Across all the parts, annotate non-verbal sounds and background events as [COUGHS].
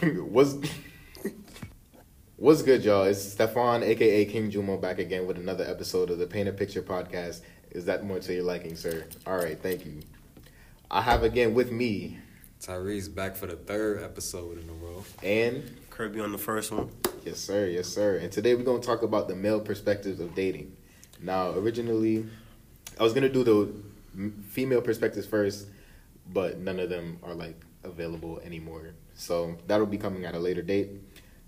[LAUGHS] what's What's good, y'all? It's Stefan, aka King Jumo, back again with another episode of the Paint a Picture podcast. Is that more to your liking, sir? All right, thank you. I have again with me Tyrese back for the third episode in a row. and Kirby on the first one. yes, sir, yes, sir. And today we're gonna talk about the male perspectives of dating. Now, originally, I was gonna do the female perspectives first, but none of them are like available anymore. So that'll be coming at a later date.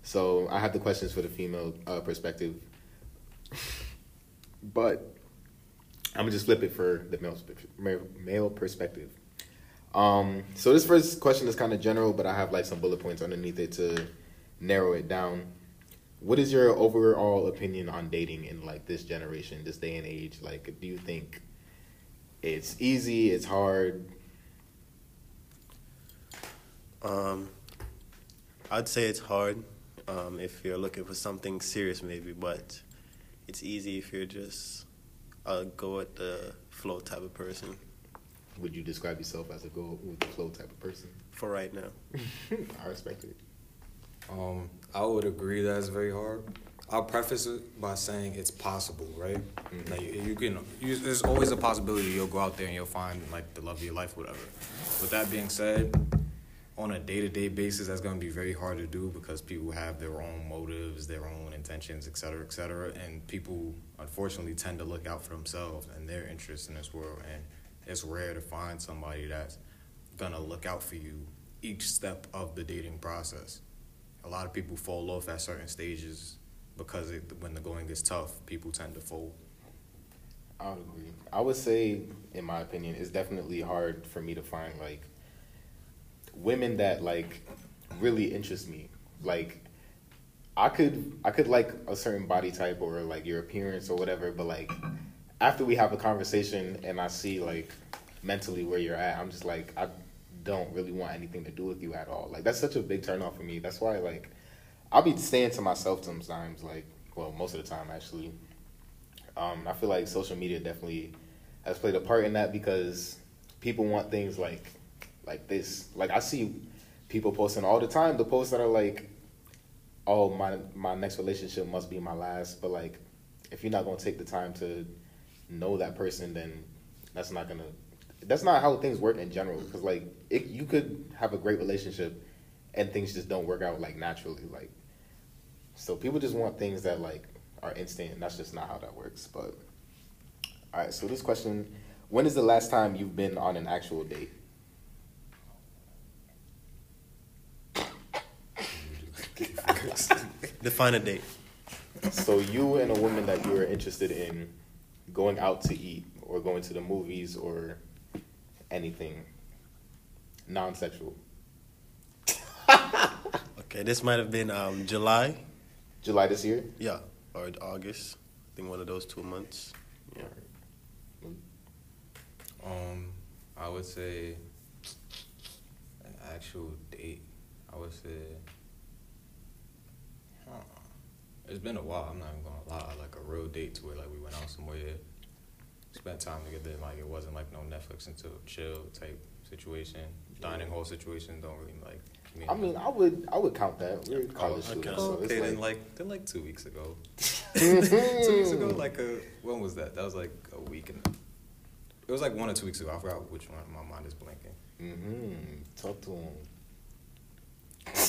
So I have the questions for the female uh, perspective, [LAUGHS] but I'm gonna just flip it for the male male- perspective. Um, so this first question is kind of general, but I have like some bullet points underneath it to narrow it down. What is your overall opinion on dating in like this generation, this day and age? Like, do you think it's easy? It's hard? Um, I'd say it's hard um, if you're looking for something serious, maybe, but it's easy if you're just a go with the flow type of person Would you describe yourself as a go with the flow type of person? for right now. [LAUGHS] I respect it. Um, I would agree that it's very hard. I'll preface it by saying it's possible, right? Mhm. Like you can, you, there's always a possibility you'll go out there and you'll find like the love of your life, whatever. With that being said, on a day to day basis, that's gonna be very hard to do because people have their own motives, their own intentions, et cetera, et cetera, and people unfortunately tend to look out for themselves and their interests in this world, and it's rare to find somebody that's gonna look out for you each step of the dating process. A lot of people fall off at certain stages because it, when the going gets tough, people tend to fold. I would agree. I would say, in my opinion, it's definitely hard for me to find like women that like really interest me. Like, I could I could like a certain body type or like your appearance or whatever, but like after we have a conversation and I see like mentally where you're at, I'm just like I don't really want anything to do with you at all. Like that's such a big turn off for me. That's why like I'll be saying to myself sometimes, like, well, most of the time actually. Um, I feel like social media definitely has played a part in that because people want things like like this. Like I see people posting all the time the posts that are like, "Oh, my my next relationship must be my last," but like if you're not gonna take the time to know that person, then that's not gonna. That's not how things work in general. Because like it, you could have a great relationship, and things just don't work out like naturally. Like so, people just want things that like are instant, and that's just not how that works. But all right, so this question: When is the last time you've been on an actual date? [LAUGHS] Define a date. So you and a woman that you are interested in going out to eat or going to the movies or anything non-sexual. [LAUGHS] Okay, this might have been um, July, July this year. yeah, or August. I think one of those two months. Yeah. Um, I would say an actual date. I would say. Huh. It's been a while. I'm not even gonna lie. Like a real date to where like we went out somewhere, spent time together. Like it wasn't like no Netflix and chill type situation. Dining hall situation don't really like. Me I mean, I would I would count that. We're college okay. students, Oh, so okay, it's then like, like then like two weeks ago. [LAUGHS] [LAUGHS] two weeks ago, like a when was that? That was like a week and it was like one or two weeks ago. I forgot which one. My mind is blanking. mm-hmm. Talk to him.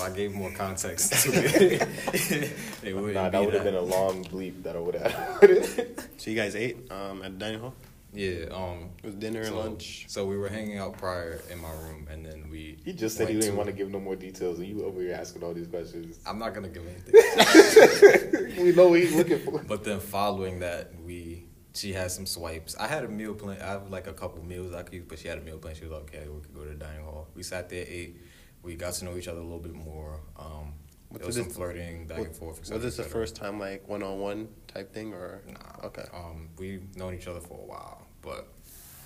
If I gave more context to it, [LAUGHS] it wouldn't Nah, that would have been a long bleep that I would have. [LAUGHS] So you guys ate um, at the dining hall? Yeah, um, It was dinner and so, lunch. So we were hanging out prior in my room, and then we. he just said he didn't want to give no more details, and you over here asking all these questions. I'm not gonna give anything. [LAUGHS] we know what he's looking for. But then following that, we she had some swipes. I had a meal plan. I have like a couple meals I could use, but she had a meal plan. She was like, okay, we could go to the dining hall. We sat there, ate. We got to know each other a little bit more. Um, What there was was some flirting back Wa- and forth. et Was this the first time like one on one type thing or? Nah. Okay. Um, we've known each other for a while, but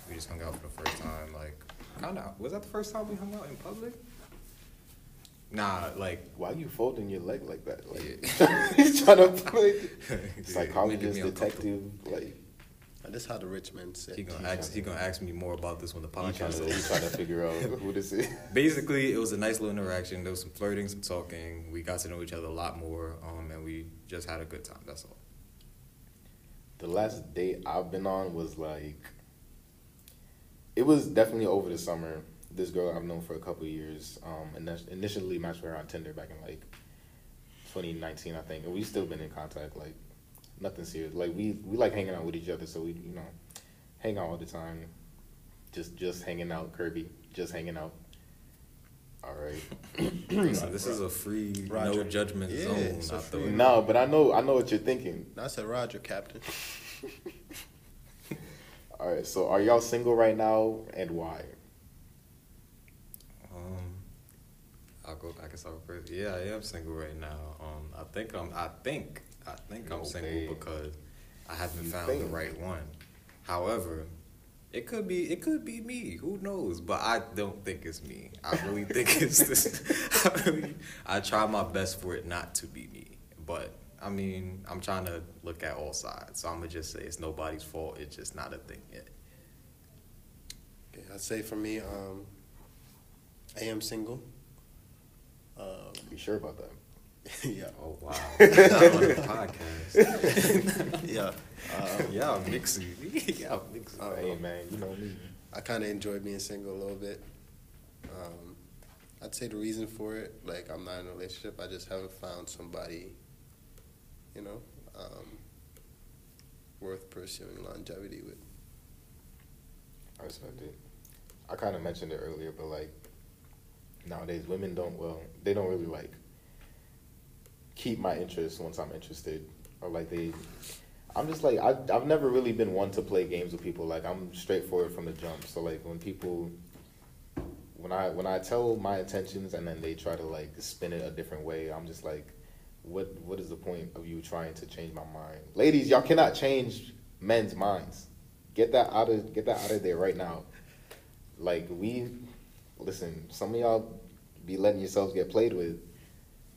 we just hung out for the first time. Like, kind of. Was that the first time we hung out in public? Nah, like. Why are you folding your leg like that? Like Yeah. [LAUGHS] he's trying to play [LAUGHS] Making psychologist, detective. Like I This how the rich men say. He gonna ask. He gonna ask me more about this when the You trying podcast to is you trying to figure out [LAUGHS] who this is? Basically, it was a nice little interaction. There was some flirting, some talking. We got to know each other a lot more, um, and we just had a good time. That's all. The last date I've been on was like, it was definitely over the summer. This girl I've known for a couple of years. Um, and initially matched with her on Tinder back in like 2019, I think, and we've still been in contact. Like, nothing serious. Like we we like hanging out with each other, so we you know, hang out all the time. Just just hanging out, Kirby. Just hanging out. All right. [COUGHS] Listen, this is a free, no judgment Yeah, zone. it's Not free- No, but I know I know what you're thinking. I said Roger, Captain. [LAUGHS] All right. So are y'all single right now, and why? Um, I'll go. I can start first. Yeah, I am single right now. Um, I think I'm. I think. I think I'm single way. because I haven't You found think? the right one. However, it could be. It could be me. Who knows? But I don't think it's me. I really [LAUGHS] think it's this. [LAUGHS] I really. I try my best for it not to be me. But I mean, I'm trying to look at all sides. So I'm gonna just say it's nobody's fault. It's just not a thing yet. Okay, I'd say for me, um, I am single. Um, You sure about that? [LAUGHS] yeah, Oh wow! [LAUGHS] On the podcast. [LAUGHS] yeah. Um, Yeah, mixy. yeah, mixy. Uh, hey man, you know me. I kind of enjoy being single a little bit. Um, I'd say the reason for it, like I'm not in a relationship. I just haven't found somebody, you know, um, worth pursuing longevity with. I respect it. I kind of mentioned it earlier, but like nowadays, women don't well, they don't really like keep my interest once I'm interested, or like they. I'm just like I I've never really been one to play games with people. Like I'm straightforward from the jump. So like when people when I when I tell my intentions and then they try to like spin it a different way, I'm just like, what what is the point of you trying to change my mind, ladies? Y'all cannot change men's minds. Get that out of get that out of there right now. Like we, listen. Some of y'all be letting yourselves get played with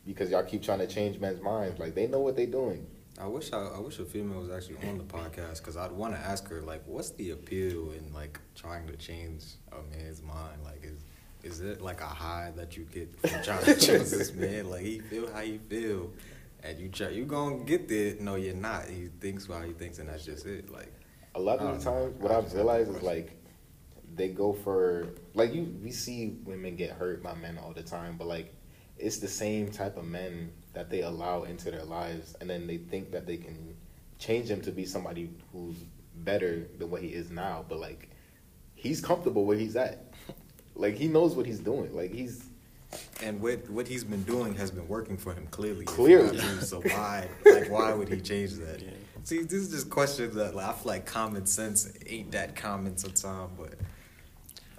because y'all keep trying to change men's minds. Like they know what they're doing. I wish I, I wish a female was actually on the podcast because I'd want to ask her like, what's the appeal in like trying to change a man's mind? Like, is is it like a high that you get from trying to change this [LAUGHS] man? Like, he feel how you feel, and you try, you gonna get there. No, you're not. He thinks how he thinks, and that's just it. Like, A lot of the know. times, what I I've realized is like they go for like you. We see women get hurt by men all the time, but like it's the same type of men that they allow into their lives, and then they think that they can change him to be somebody who's better than what he is now. But like he's comfortable where he's at. [LAUGHS] Like he knows what he's doing. Like he's and what what he's been doing has been working for him clearly. Clearly. ask me. So why [LAUGHS] like why would he change that? Yeah. See, this is just questions that like, I feel like common sense ain't that common sometimes, but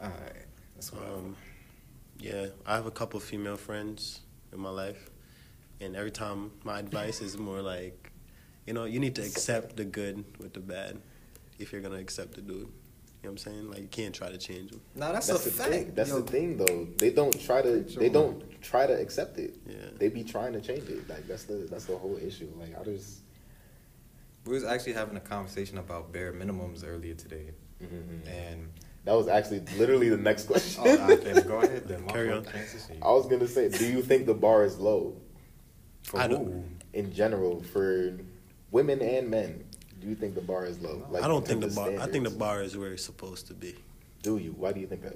all right, that's what Um, yeah, I have a couple female friends in my life, and every time my advice is more like, you know, you need to accept the good with the bad if you're gonna accept the dude. You know what I'm saying? Like you can't try to change him. No, that's, that's a the fact. thing. That's Yo, the thing, though. They don't try to. They don't try to accept it. Yeah. They be trying to change it. Like that's the that's the whole issue. Like I just. We was actually having a conversation about bare minimums earlier today, mhm. and That was actually literally the next [LAUGHS] question. oh, I, then go ahead. Then Carry on. Transition. I was gonna say, do you think the bar is low For I who? don't- in general for women and men? Do you think the bar is low? I don't think the terms of bar. I think the bar is where it's supposed to be. Do you? Why do you think that?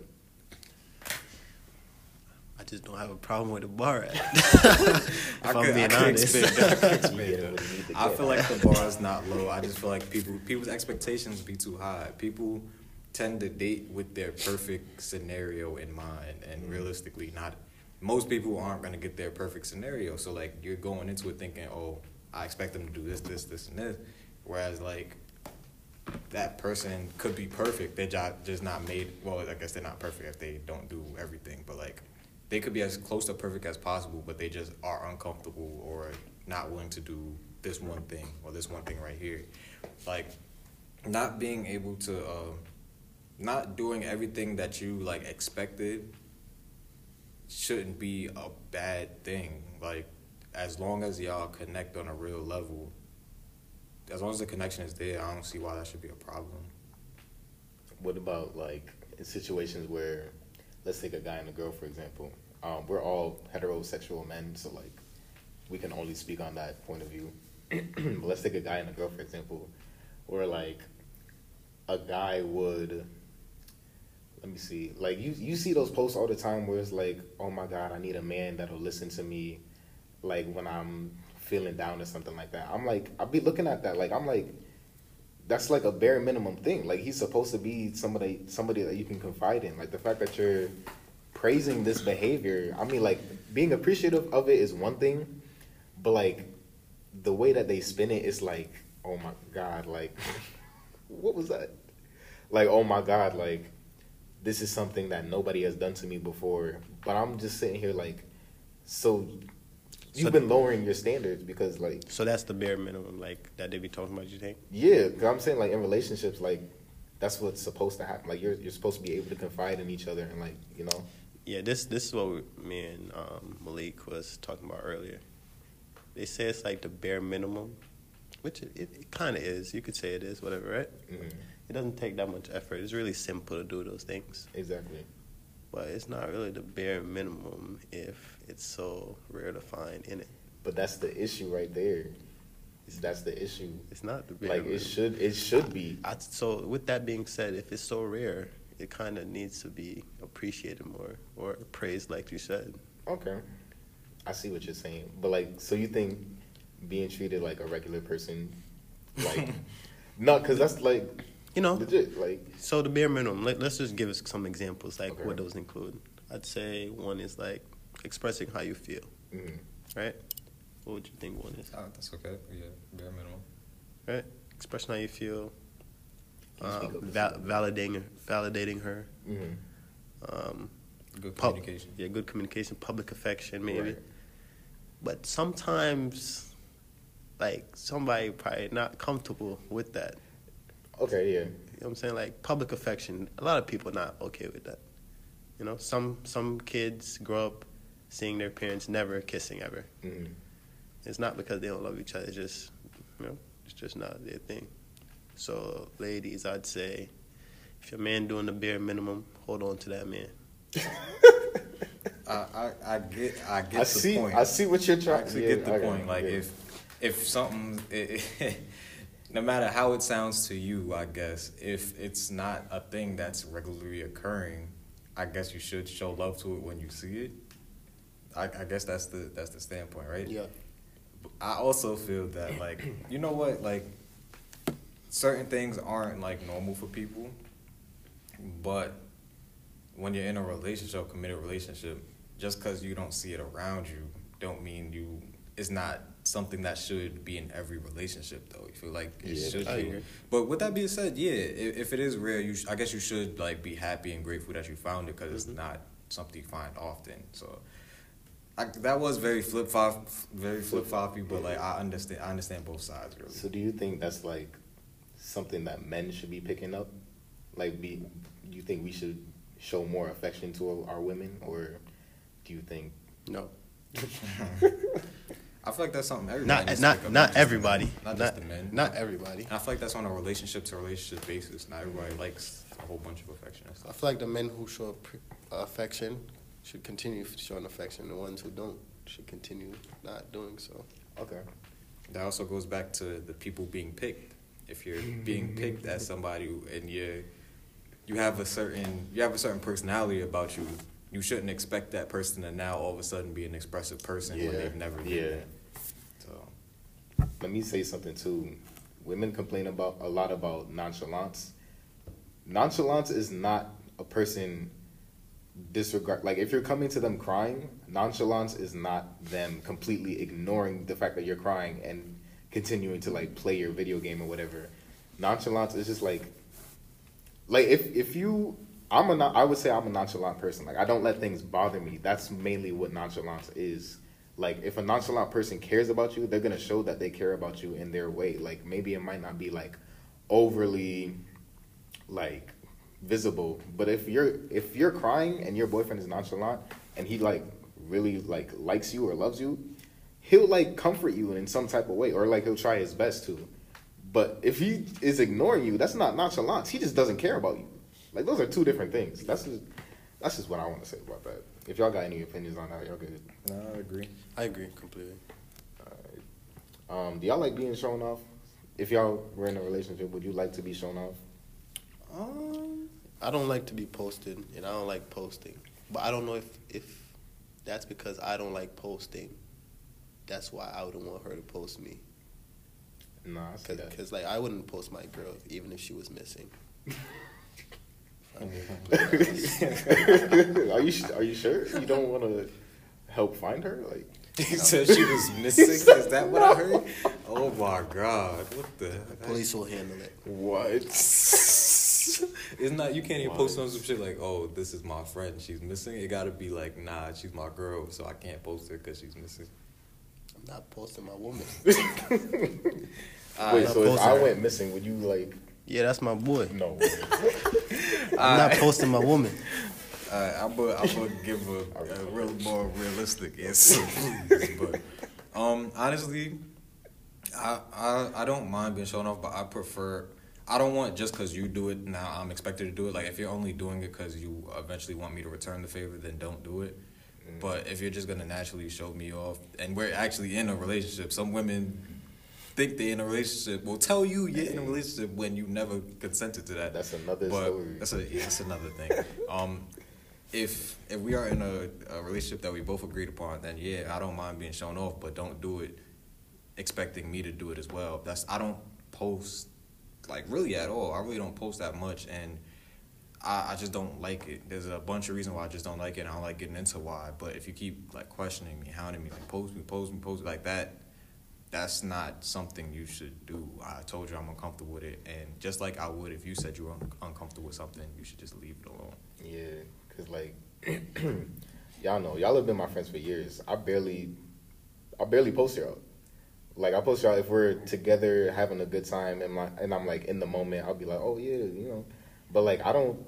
I just don't have a problem with the bar [LAUGHS] at. I if I'm could, I being could honest. expect. I [LAUGHS] expect get that. what you need to I feel like the bar is not low. I just feel like people people's expectations be too high. People tend to date with their perfect scenario in mind, and Mm-hmm. realistically, not most people aren't gonna get their perfect scenario. So like you're going into it thinking, oh, I expect them to do this, this, this, and this. Whereas like that person could be perfect. They're ju- just not made. Well, I guess they're not perfect if they don't do everything. But like, they could be as close to perfect as possible, but they just are uncomfortable or not willing to do this one thing or this one thing right here. Like, not being able to, uh, not doing everything that you like expected shouldn't be a bad thing. Like, as long as y'all connect on a real level, as long as the connection is there, I don't see why that should be a problem. What about like in situations where, let's take a guy and a girl for example. Um, we're all heterosexual men, so like we can only speak on that point of view. [CLEARS THROAT] let's take a guy and a girl for example, where like a guy would. Let me see. Like you, you see those posts all the time where it's like, "Oh my God, I need a man that'll listen to me," like when I'm feeling down or something like that. I'm like, I'll be looking at that. Like I'm like, that's like a bare minimum thing. Like he's supposed to be somebody somebody that you can confide in. Like the fact that you're praising this behavior, I mean like being appreciative of it is one thing, but like the way that they spin it is like, oh my god, like [LAUGHS] what was that? Like oh my god, like this is something that nobody has done to me before. But I'm just sitting here like so you've So- been lowering your standards because like So that's the bare minimum, like that they be talking about. You think? yeah, 'cause I'm saying like in relationships, like that's what's supposed to happen. Like you're you're supposed to be able to confide in each other and like you know. Yeah, this this is what we, me and um, Malik was talking about earlier. They say it's like the bare minimum, which it, it, it kind of is. You could say it is, whatever, right? mhm, It doesn't take that much effort. It's really simple to do those things, Exactly. but it's not really the bare minimum if it's so rare to find in it. But that's the issue right there. Is that's the issue. It's not the bare Like minimum. it should it should be. I, so with that being said, if it's so rare, it kind of needs to be appreciated more or praised, like you said. Okay. I see what you're saying. But like so you think being treated like a regular person like [LAUGHS] no, cuz that's like You know, legit like So the bare minimum. Let, let's just give us some examples, like Okay. what those include. I'd say one is like expressing how you feel, mhm. right? What would you think one is? Oh, that's okay. Yeah, bare minimum. Right? Expressing how you feel, Can um, up? va- validating validating her, Mhm. um, Good pub- communication. yeah, good communication, public affection, maybe. Right. But sometimes, like somebody probably not comfortable with that. Okay, yeah. You know what I'm saying? Like public affection, a lot of people not okay with that. You know, some some kids grow up seeing their parents never kissing ever. Mhm. It's not because they don't love each other. It's just, you know, it's just not their thing. So, ladies, I'd say, if your man doing the bare minimum, hold on to that man. [LAUGHS] I, I, I get I get I the see point. I see what you're trying actually yeah, get the I point. Like yeah. if if something, [LAUGHS] no matter how it sounds to you, I guess if it's not a thing that's regularly occurring, I guess you should show love to it when you see it. I, I guess that's the that's the standpoint, right? Yeah. I also feel that like [CLEARS THROAT] you know what like certain things aren't like normal for people, but when you're in a relationship, committed relationship, just because you don't see it around you, don't mean you it's not something that should be in every relationship though. You feel like it Yeah, should I be. agree. But with that being said, yeah, if, if it is rare, you sh- I guess you should like be happy and grateful that you found it because it's mm-hmm. not something you find often. So. I, that was very flip flop, very flip floppy, but like I understand, I understand both sides really. So do you think that's like something that men should be picking up? Like, be you think we should show more affection to our women, or do you think? No, [LAUGHS] [LAUGHS] I feel like that's something everybody not needs to not pick up, not just the everybody, men. not, not just the men. not everybody. And I feel like that's on a relationship to relationship basis. Not everybody likes a whole bunch of affection and I feel like the men who show affection should continue showing affection. The ones who don't should continue not doing so. Okay. That also goes back to the people being picked. If you're being [LAUGHS] picked as somebody and you you have a certain you have a certain personality about you, you shouldn't expect that person to now all of a sudden be an expressive person when they've never been. Yeah. So Let me say something too. Women complain about a lot about nonchalance. Nonchalance is not a person disregard like if you're coming to them crying, nonchalance is not them completely ignoring the fact that you're crying and continuing to like play your video game or whatever. Nonchalance is just like like if if you I'm a I would say I'm a nonchalant person. Like I don't let things bother me. That's mainly what nonchalance is. Like if a nonchalant person cares about you, they're gonna show that they care about you in their way. Like maybe it might not be like overly like visible, but if you're if you're crying and your boyfriend is nonchalant and he like really like likes you or loves you, he'll like comfort you in some type of way or like he'll try his best to. But if he is ignoring you, that's not nonchalance. He just doesn't care about you. Like those are two different things. That's just that's just what I want to say about that. If y'all got any opinions on that, y'all good. No, I agree. I agree completely. Um, do y'all like being shown off? If y'all were in a relationship, would you like to be shown off? Um, I don't like to be posted, and I don't like posting. But I don't know if if that's because I don't like posting. That's why I wouldn't want her to post me. No, I see that. Because like I wouldn't post my girl even if she was missing. [LAUGHS] [LAUGHS] are you are you sure you don't want to help find her? Like He said she was [LAUGHS] missing. Is that what I heard? Oh my god! What the? Police will handle it. what? [LAUGHS] It's not. You can't even post on some shit like, "Oh, this is my friend. She's missing." It got to be like, "Nah, she's my girl, so I can't post her because she's missing." I'm not posting my woman. Wait, so not if I posting. went missing, would you like? Yeah, that's my boy. No. [LAUGHS] I'm not posting my woman. Alright, I'm gonna I'm gonna give a, a real more realistic answer. [LAUGHS] But um, honestly, I, I I don't mind being shown off, but I prefer. I don't want just because you do it now. I'm expected to do it. Like if you're only doing it because you eventually want me to return the favor, then don't do it. But if you're just gonna naturally show me off, and we're actually in a relationship, some women think they're in a relationship will tell you you're in a relationship when you never consented to that. That's another but story. That's a yeah, that's another thing. [LAUGHS] Um, if if we are in a, a relationship that we both agreed upon, then yeah, I don't mind being shown off, but don't do it expecting me to do it as well. That's I don't post like really at all. I really don't post that much, and I, I just don't like it. There's a bunch of reasons why I just don't like it. and I don't like getting into why. But if you keep like questioning me, hounding me, like post me, post me, post me like that, that's not something you should do. I told you I'm uncomfortable with it, and just like I would if you said you were un- uncomfortable with something, you should just leave it alone. Yeah, cause like [CLEARS THROAT] y'all know, y'all have been my friends for years. I barely, I barely post y'all. Like I post y'all if we're together having a good time and my and I'm like in the moment. I'll be like, oh yeah, you know. But like I don't,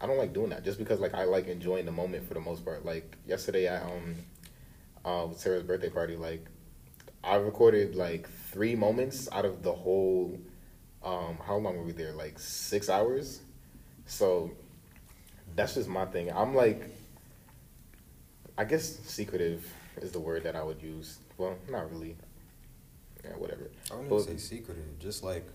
I don't like doing that just because like I like enjoying the moment for the most part. Like yesterday at um, uh, Sarah's birthday party, like I recorded like three moments out of the whole. Um, how long were we there? Like six hours. So that's just my thing. I'm like, I guess secretive is the word that I would use. Well, not really. Yeah, whatever. I wouldn't But- even say secretive. Just like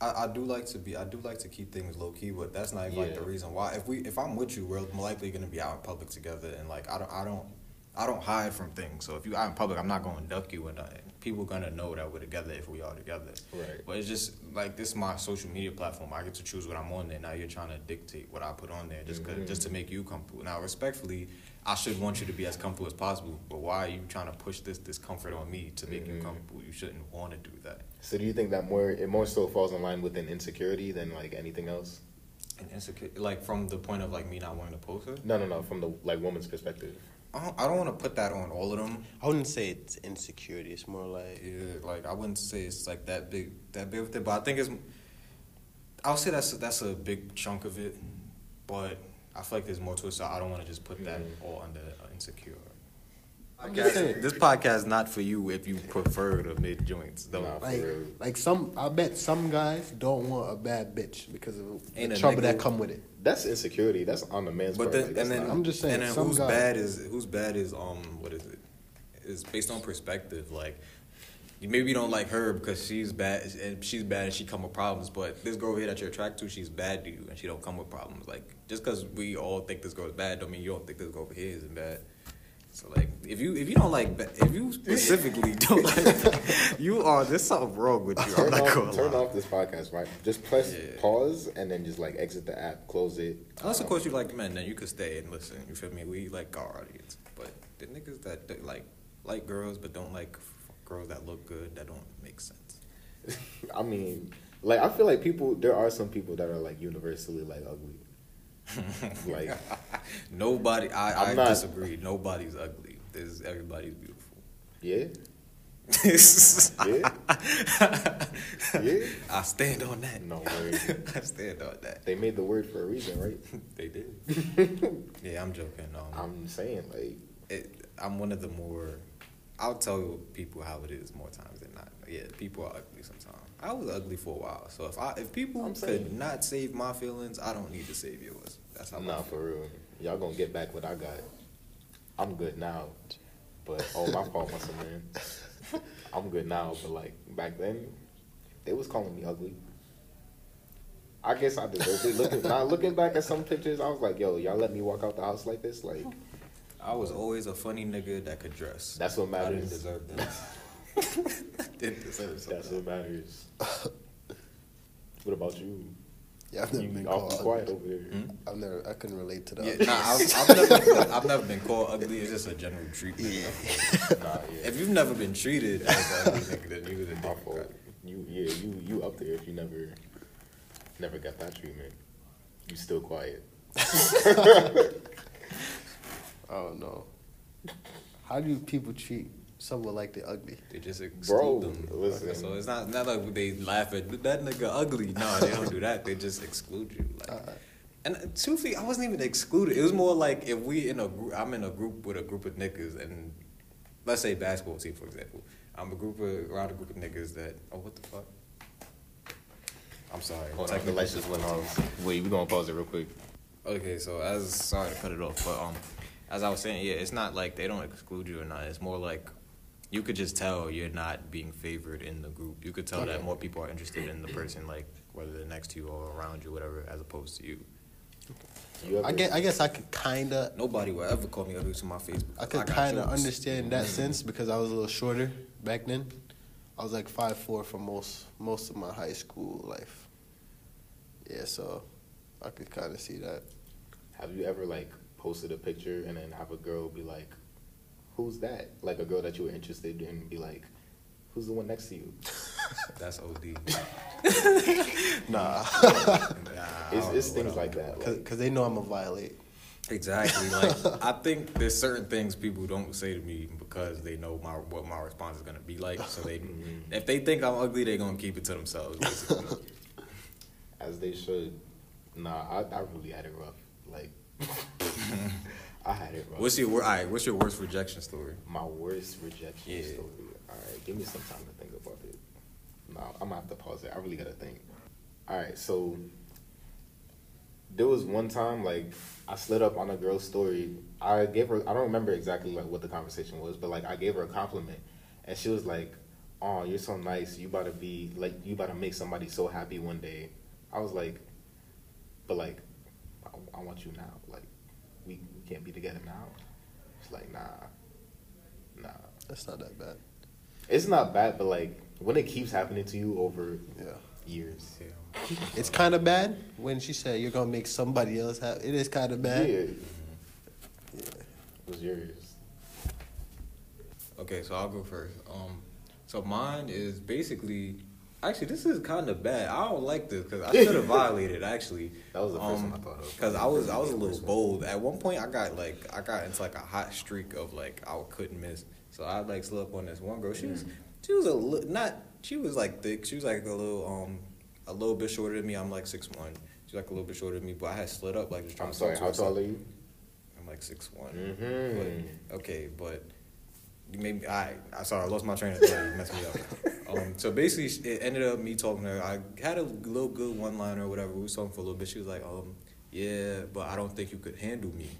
I, I do like to be. I do like to keep things low key, but that's not even like the reason why. If we if I'm with you, we're likely gonna be out in public together, and like I don't I don't I don't hide from things. So if you out in public, I'm not gonna duck you, and uh, people gonna know that we're together if we are together. Right. But it's just like this is my social media platform. I get to choose what I'm on there. Now you're trying to dictate what I put on there just Mhm. just to make you comfortable. Now respectfully, I should want you to be as comfortable as possible. But why are you trying to push this discomfort on me to make you Mhm. comfortable? You shouldn't want to do that. So do you think that more it more so falls in line with an insecurity than like anything else? And insecure, like from the point of like me not wanting to post her. No, no, no. From the like woman's perspective. I don't, don't want to put that on all of them. I wouldn't say it's insecurity. It's more like Yeah, like I wouldn't say it's like that big, that big of it, but I think it's. I'll say that's a, that's a big chunk of it, but I feel like there's more to it, so I don't want to just put that Mhm. all under uh, insecure. I'm just saying. This podcast is not for you if you prefer the mid joints. Though. Nah. Like, like some, I bet some guys don't want a bad bitch because of Ain't the trouble nigga- that come with it. That's insecurity. That's on the man's But part. then, Like, and then not- I'm just saying, And then who's guys- bad is who's bad is um what is it? Is based on perspective. Like you maybe you don't like her because she's bad and she's bad and she come with problems. But this girl here that you're attracted to, she's bad to you and she don't come with problems. Like just because we all think this girl is bad, don't mean you don't think this girl over here isn't bad. So like if you if you don't like if you specifically [LAUGHS] don't like you are there's something wrong with you. I'm turn not off, turn off this podcast, right? Just press Yeah. pause and then just like exit the app, close it. Unless of Um, course you like men, then you could stay and listen. You feel me? We like our audience, but the niggas that, that like like girls but don't like girls that look good that don't make sense. [LAUGHS] I mean, like I feel like people. There are some people that are like universally like ugly. [LAUGHS] Like Nobody, I, I not- disagree. Nobody's ugly. There's everybody's beautiful. [LAUGHS] yeah, yeah, yeah. I stand on that. No way. [LAUGHS] I stand on that. They made the word for a reason, right? They did. yeah, I'm joking. Um, I'm saying like it, I'm one of the more I'll tell people how it is more times than not. Yeah, people are. I was ugly for a while, so if I if people I'm could saying- not save my feelings, I don't need to save yours. That's how I Nah, feel. for real. Y'all gonna get back what I got. I'm good now, but oh my fault, must have been. I'm good now, but like back then, they was calling me ugly. I guess I deserved it. Looking, now looking back at some pictures, I was like, "Yo, y'all let me walk out the house like this? Like, I was always a funny nigga that could dress. That's what I didn't matters. deserve that. [LAUGHS] didn't deserve that's what matters." what about you? Yeah, I've never You been called quiet ugly. over there. Hmm? I've never. I couldn't relate to that. Yeah, nah, I've, I've, never, [LAUGHS] I've never been called ugly. It's just a general treatment. [LAUGHS] Nah, yeah. If you've never been treated as ugly nigga, then you was a different fault. You yeah, you you up there if you never never got that treatment. You still quiet. [LAUGHS] I don't know. How do people treat someone like they're ugly? They just exclude Bro, them. listen. So it's not not like they laugh at that nigga ugly. No, they don't do that. They just exclude you. Like, Uh, and uh, truthfully, I wasn't even excluded. It was more like if we in a group, I'm in a group with a group of niggas, and let's say basketball team for example. I'm a group of around a group of niggas that. Oh, what the fuck? I'm sorry. Hold on, the Technical lights just went off. Wait, we gonna pause it real quick. Okay, so as sorry to cut it off, but um, as I was saying, yeah, it's not like they don't exclude you or not. It's more like you could just tell you're not being favored in the group. You could tell that more people are interested in the person, like whether they're next to you or around you, whatever, as opposed to you. You ever, I guess. I guess I could kind of. Nobody will ever call me ugly to my face. I could kind of understand that sense because I was a little shorter back then. I was like five four for most most of my high school life. Yeah, so I could kind of see that. have you ever like posted a picture and then have a girl be like, "Who's that?" Like a girl that you were interested in, be like, "Who's the one next to you?" [LAUGHS] That's OD. [LAUGHS] Nah, Nah, It's, it's things like that. cause, Like, 'cause they know I'm a violate. Exactly. Like [LAUGHS] I think there's certain things people don't say to me because they know my what my response is gonna be like. So they, Mhm. if they think I'm ugly, they're gonna keep it to themselves. Basically. as they should. Nah, I, I really had it rough. Like, I had it rough. what's your all right, What's your worst rejection story? my worst rejection Yeah. story? All right, give me some time to think about it. No, I'm gonna have to pause it. I really gotta think. All right, so there was one time like I slid up on a girl's story. I gave her. I don't remember exactly like what the conversation was, but like I gave her a compliment, and she was like, "Oh, you're so nice. You about to be like you about to make somebody so happy one day." I was like, "But like, I, I want you now. Like, can't be together now." It's like, "Nah, nah." That's not that bad. It's not bad, but like when it keeps happening to you over Yeah. years. Yeah. It's kind of bad when she said you're gonna make somebody else happy. It is kind of bad. Yeah. Yeah. It was yours. Okay, so I'll go first. Um, so mine is basically. Actually, this is kind of bad. I don't like this because I should have [LAUGHS] violated. Actually, That was the first one I thought of. Because I was I was a little [LAUGHS] bold. At one point, I got like I got into like a hot streak of like I couldn't miss. So I like slid up on this one girl. She was she was a li- not she was like thick. She was like a little um a little bit shorter than me. I'm like six one. She's like a little bit shorter than me, but I had slid up like just trying I'm to sorry. How tall are you? I'm like six one. Mhm. But okay, but me. I I sorry, I lost my train of thought. You messed me up. [LAUGHS] Um, so basically, it ended up me talking to her. I had a little good one liner or whatever. We was talking for a little bit. She was like, um, yeah, but I don't think you could handle me.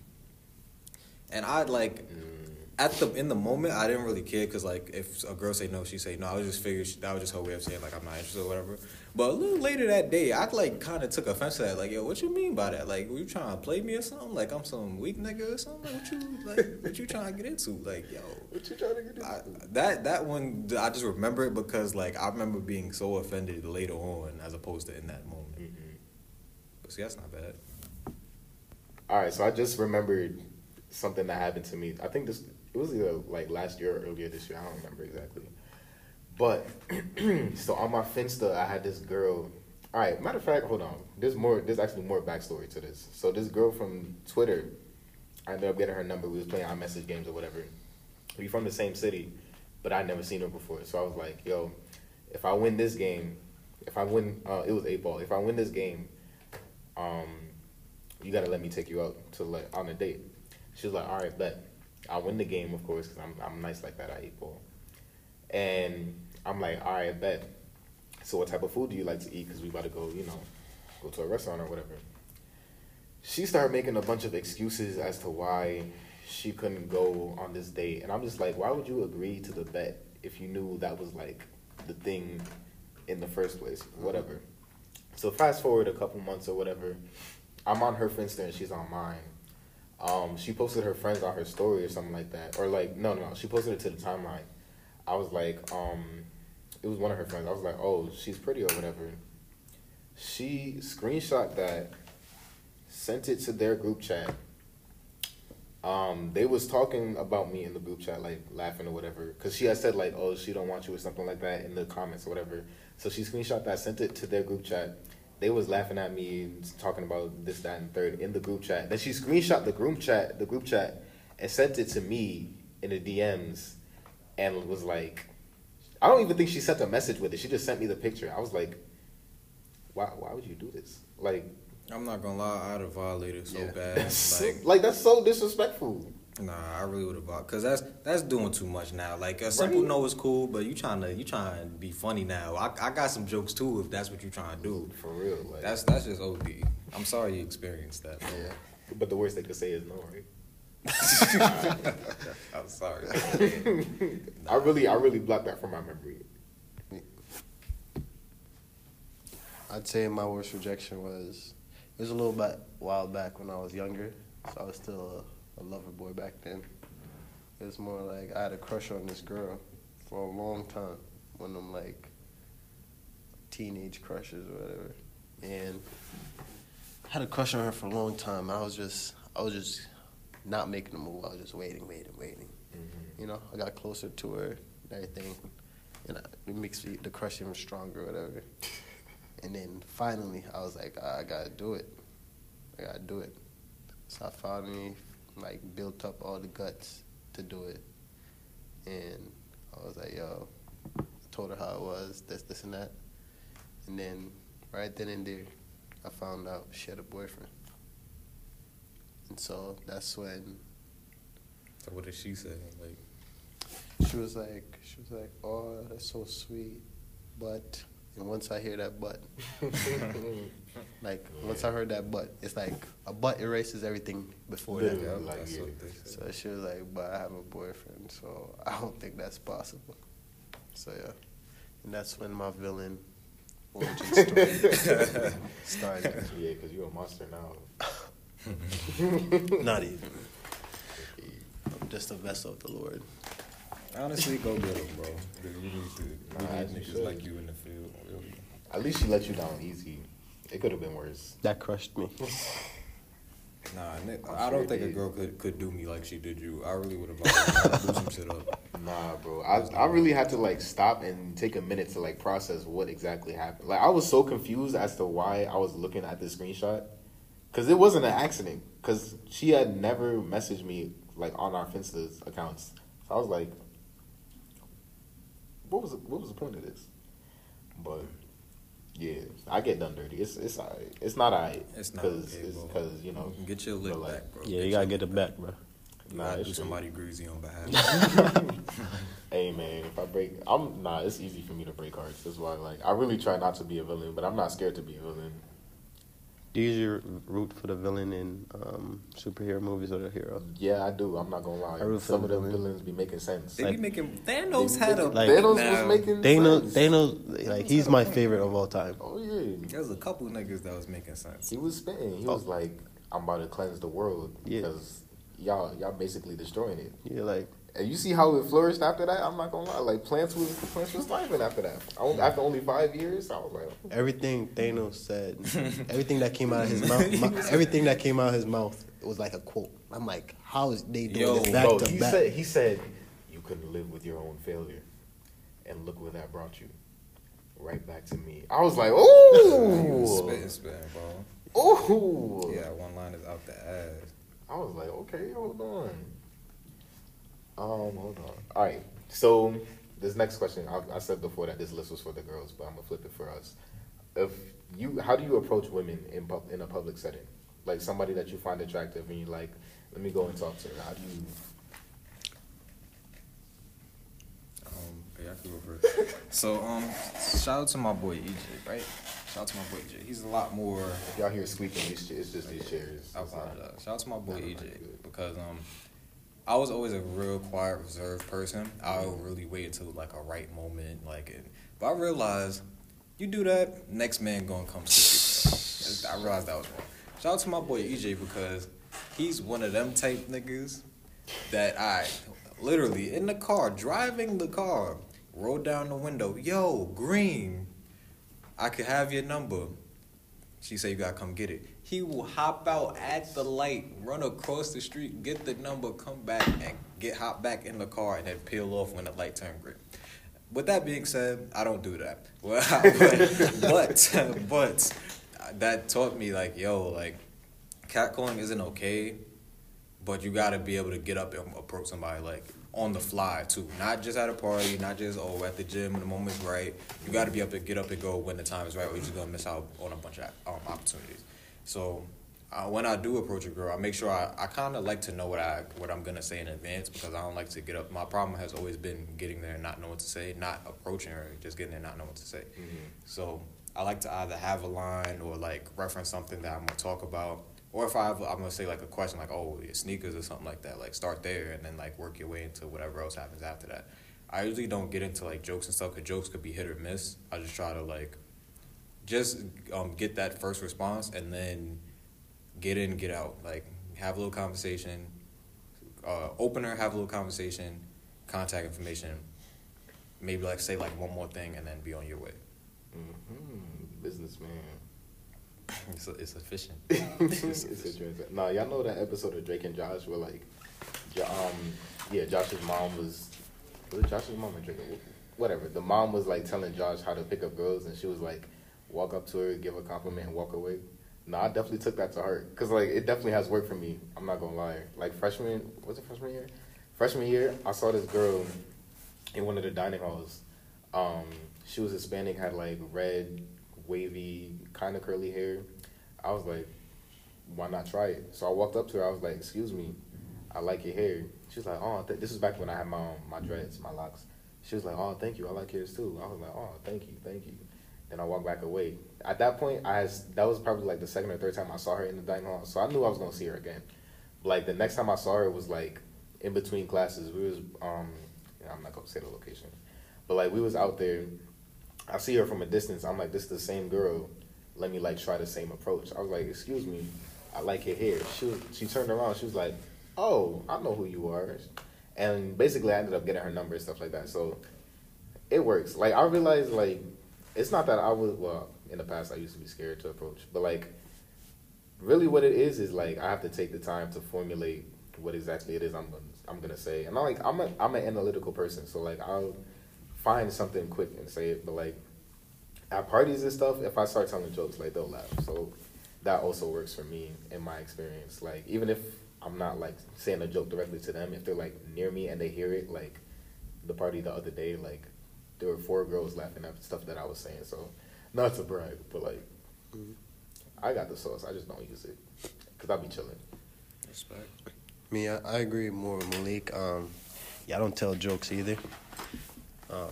And I'd like Mm. At the in the moment I didn't really care because like if a girl say no, she say no. I was just figured she, that was just her way of saying like I'm not interested or whatever. But a little later that day, I like kind of took offense to that. Like, yo, what you mean by that? Like, were you trying to play me or something? Like I'm some weak nigga or something? Like, what you like? What you trying to get into? Like, yo, What you trying to get into? I, that that one I just remember it because like I remember being so offended later on as opposed to in that moment. Mhm. But see, that's not bad. All right, so I just remembered something that happened to me. I think this it was either like last year or earlier this year. I don't remember exactly. But [CLEARS THROAT] so on my Finsta, I had this girl. All right, matter of fact, hold on. There's more. There's actually more backstory to this. So this girl from Twitter, I ended up getting her number. We was playing iMessage games or whatever. We from the same city, but I'd never seen her before. So I was like, yo, if I win this game, if I win, uh, it was eight ball. If I win this game, um, you gotta let me take you out to like on a date. She was like, all right, bet. I win the game, of course, because I'm I'm nice like that. I eat ball, and I'm like, all right, bet. So what type of food do you like to eat? Because we about to go, you know, go to a restaurant or whatever. She started making a bunch of excuses as to why she couldn't go on this date, and I'm just like, why would you agree to the bet if you knew that was like the thing in the first place? Whatever. So fast forward a couple months or whatever, I'm on her Finsta and she's on mine. Um, she posted her friends on her story or something like that, or like no, no, she posted it to the timeline. I was like, um, it was one of her friends. I was like, oh, she's pretty or whatever. She screenshot that, sent it to their group chat. Um, they was talking about me in the group chat, like laughing or whatever, because she had said like, oh, she don't want you or something like that in the comments or whatever. So she screenshot that, sent it to their group chat. They was laughing at me, and talking about this, that, and third in the group chat. Then she screenshot the group chat, the group chat, and sent it to me in the DMs, and was like, I don't even think she sent a message with it. She just sent me the picture. I was like, why? Why would you do this? Like, I'm not gonna lie, I'd have violated so Yeah. bad. [LAUGHS] Like, like that's so disrespectful. Nah, I really would have violated because that's that's doing too much now. Like a simple Right. no is cool, but you trying to you trying to be funny now. I I got some jokes too if that's what you trying to do. For real, like That's that's just OD. I'm sorry you experienced that. Yeah. But the worst they could say is no, right? [LAUGHS] I'm sorry. [LAUGHS] I really, I really blocked that from my memory. I'd say my worst rejection was it was a little bit while back when I was younger, so I was still a, a lover boy back then. It was more like I had a crush on this girl for a long time, one of them like teenage crushes or whatever, and I had a crush on her for a long time. I was just, I was just not making a move. I was just waiting, waiting, waiting. Mm-hmm. You know, I got closer to her, and everything, and I, it makes the crush even stronger, or whatever. [LAUGHS] And then finally, I was like, I, I gotta do it. I gotta do it. So I finally like built up all the guts to do it, and I was like, yo, I told her how it was, this, this, and that, and then right then and there, I found out she had a boyfriend, and so that's when So what did she say? Like, she was like, she was like, oh, that's so sweet, but. And once I hear that but, [LAUGHS] like once I heard that but, it's like a but erases everything before that. Yeah, like, that's yeah. what they said. So she was like, but I have a boyfriend, so [LAUGHS] I don't think that's possible. So yeah, and that's when my villain origin [LAUGHS] story started. Yeah, because you're a monster now. Not even. I'm just a vessel of the Lord. Honestly, go get him, bro. You need to. We need you niggas should. like you in the field. Really. At least she let you down easy. It could have been worse. That crushed me. [LAUGHS] Nah, Nick, I'm I don't it think a did. girl could, could do me like she did you. I really would have blew some shit up. [LAUGHS] Nah, bro. I I really had to like stop and take a minute to like process what exactly happened. Like I was so confused as to why I was looking at this screenshot, because it wasn't an accident. Because she had never messaged me like on our Finsta's accounts. So I was like, what was the, what was the point of this? But yeah, I get done dirty. It's it's alright. It's not alright. It's not because okay, it's bro. because you know Get your lick but, like, back, bro. Yeah, you gotta get it back, bro. You Nah, it's do somebody greasy on behalf. [LAUGHS] [LAUGHS] Hey man, if I break, I'm nah. It's easy for me to break hearts. That's why, like, I really try not to be a villain, but I'm not scared to be a villain. Do you usually root for the villain in um, superhero movies or the hero? Yeah, I do. I'm not gonna lie. I root for Some the of them villain. villains be making sense. They Like- be making Thanos They be had a Like- Thanos now. was making Thanos, sense. Thanos, like he's my favorite of all time. Oh yeah, there's a couple niggas that was making sense. he was spitting. He Oh. was like, "I'm about to cleanse the world Yeah. because y'all y'all basically destroying it." You're like, And you see how it flourished after that. I'm not gonna lie. Like plants was plants was thriving after that. Only- after only five years, I was like, everything Thanos said, [LAUGHS] everything that came out of his [LAUGHS] mouth, my, everything that came out of his mouth was like a quote. I'm like, how is they doing Yo, this back bro, to he back? said he said you couldn't live with your own failure, and look where that brought you, right back to me. I was like, He [LAUGHS] ooh, spitting, spitting, bro. ooh. Yeah, one line is out the ass. I was like, okay, hold on. Um, hold on. All right. So this next question, I, I said before that this list was for the girls, but I'm gonna flip it for us. If you, how do you approach women in pub, in a public setting, like somebody that you find attractive and you like? Let me go and talk to her. How do you? Um, yeah, I can go first. so, um, shout out to my boy EJ, right? Shout out to my boy EJ. He's a lot more. If y'all hear squeaking, it's just, it's just these chairs. I apologize. Not... Shout out to my boy EJ because um, I was always a real quiet, reserved person. I would really wait until like a right moment, like it. But I realized you do that, next man gonna come sit you. I realized that was wrong. Shout out to my boy EJ because he's one of them type niggas that I literally in the car driving the car rolled down the window. Yo, green. I could have your number. She said you gotta come get it. He will hop out at the light, run across the street, get the number, come back, and get hop back in the car and then peel off when the light turn green. With that being said, I don't do that. [LAUGHS] But but, that taught me like, yo, like catcalling isn't okay, but you gotta be able to get up and approach somebody like on the fly too. Not just at a party, not just oh at the gym when the moment's right. You gotta be able to get up and go when the time is right, or you're just gonna miss out on a bunch of um, opportunities. So uh, when I do approach a girl, I make sure I, I kind of like to know what I what I'm gonna say in advance because I don't like to get up. My problem has always been getting there and not knowing what to say, not approaching her, just getting there and not knowing what to say. So I like to either have a line or like reference something that I'm gonna talk about, or if I have, I'm gonna say like a question like oh your sneakers or something like that. Like start there and then like work your way into whatever else happens after that. I usually don't get into like jokes and stuff because jokes could be hit or miss. I just try to like just um, get that first response and then get in, get out. Like have a little conversation, uh, opener, have a little conversation, contact information. Maybe like say like one more thing and then be on your way. Mhm, Businessman. [LAUGHS] It's it's efficient. [LAUGHS] it's. No, y'all know that episode of Drake and Josh where like, um, yeah, Josh's mom was, was it Josh's mom or Drake? Whatever. The mom was like telling Josh how to pick up girls, and she was like, walk up to her, give a compliment, and walk away. No, I definitely took that to heart because like it definitely has worked for me. I'm not gonna lie. Like freshman, was it freshman year? Freshman year, I saw this girl in one of the dining halls. Um, she was Hispanic, had like red, wavy, kind of curly hair. I was like, why not try it? So I walked up to her. I was like, excuse me, I like your hair. She was like, oh, th- this was back when I had my my dreads, my locks. She was like, oh, thank you, I like yours too. I was like, oh, thank you, thank you. Then I walked back away. At that point, I has, that was probably like the second or third time I saw her in the dining hall. So I knew I was gonna see her again. Like the next time I saw her was like in between classes. We was um, I'm not gonna say the location, but like we was out there. I see her from a distance. I'm like, this is the same girl. Let me like try the same approach. I was like, excuse me, I like your hair. She was, she turned around. She was like, oh, I know who you are. And basically, I ended up getting her number and stuff like that. So it works. Like I realized, like it's not that I was well in the past. I used to be scared to approach, but like really, what it is is like I have to take the time to formulate what exactly it is I'm gonna, I'm gonna say. And I like I'm a I'm an analytical person, so like I'll find something quick and say it. But like at parties and stuff, if I start telling jokes, like they'll laugh. So that also works for me in my experience. Like even if I'm not like saying a joke directly to them, if they're like near me and they hear it, like the party the other day, like there were four girls laughing at stuff that I was saying. So not to brag, but like I got the sauce. I just don't use it because I be chilling. Respect. Me, I, I agree more with Malik. Um, yeah, I don't tell jokes either. Um,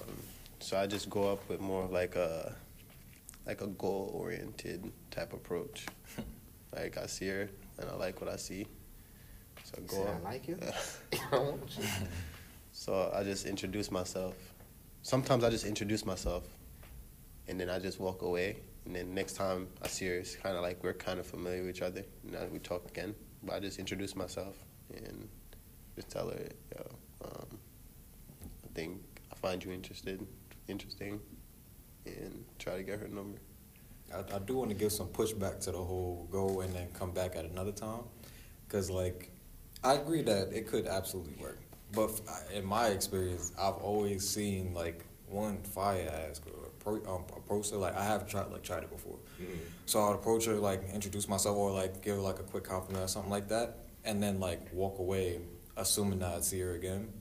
so I just go up with more of like a like a goal oriented type approach. [LAUGHS] like I see her and I like what I see. So I go Say, up. I like you. [LAUGHS] [LAUGHS] I want you. So I just introduce myself. Sometimes I just introduce myself, and then I just walk away. And then next time I see her, it's kind of like we're kind of familiar with each other. Now we talk again, but I just introduce myself and just tell her, um, I think I find you interested, interesting, and try to get her number. I, I do want to give some pushback to the whole go and then come back at another time, because like I agree that it could absolutely work, but in my experience, I've always seen like one fire ass or appro- um, approach her. Like I have tried like tried it before, so I'd approach her like introduce myself or like give her like a quick compliment or something like that, and then like walk away, assuming that I'd see her again.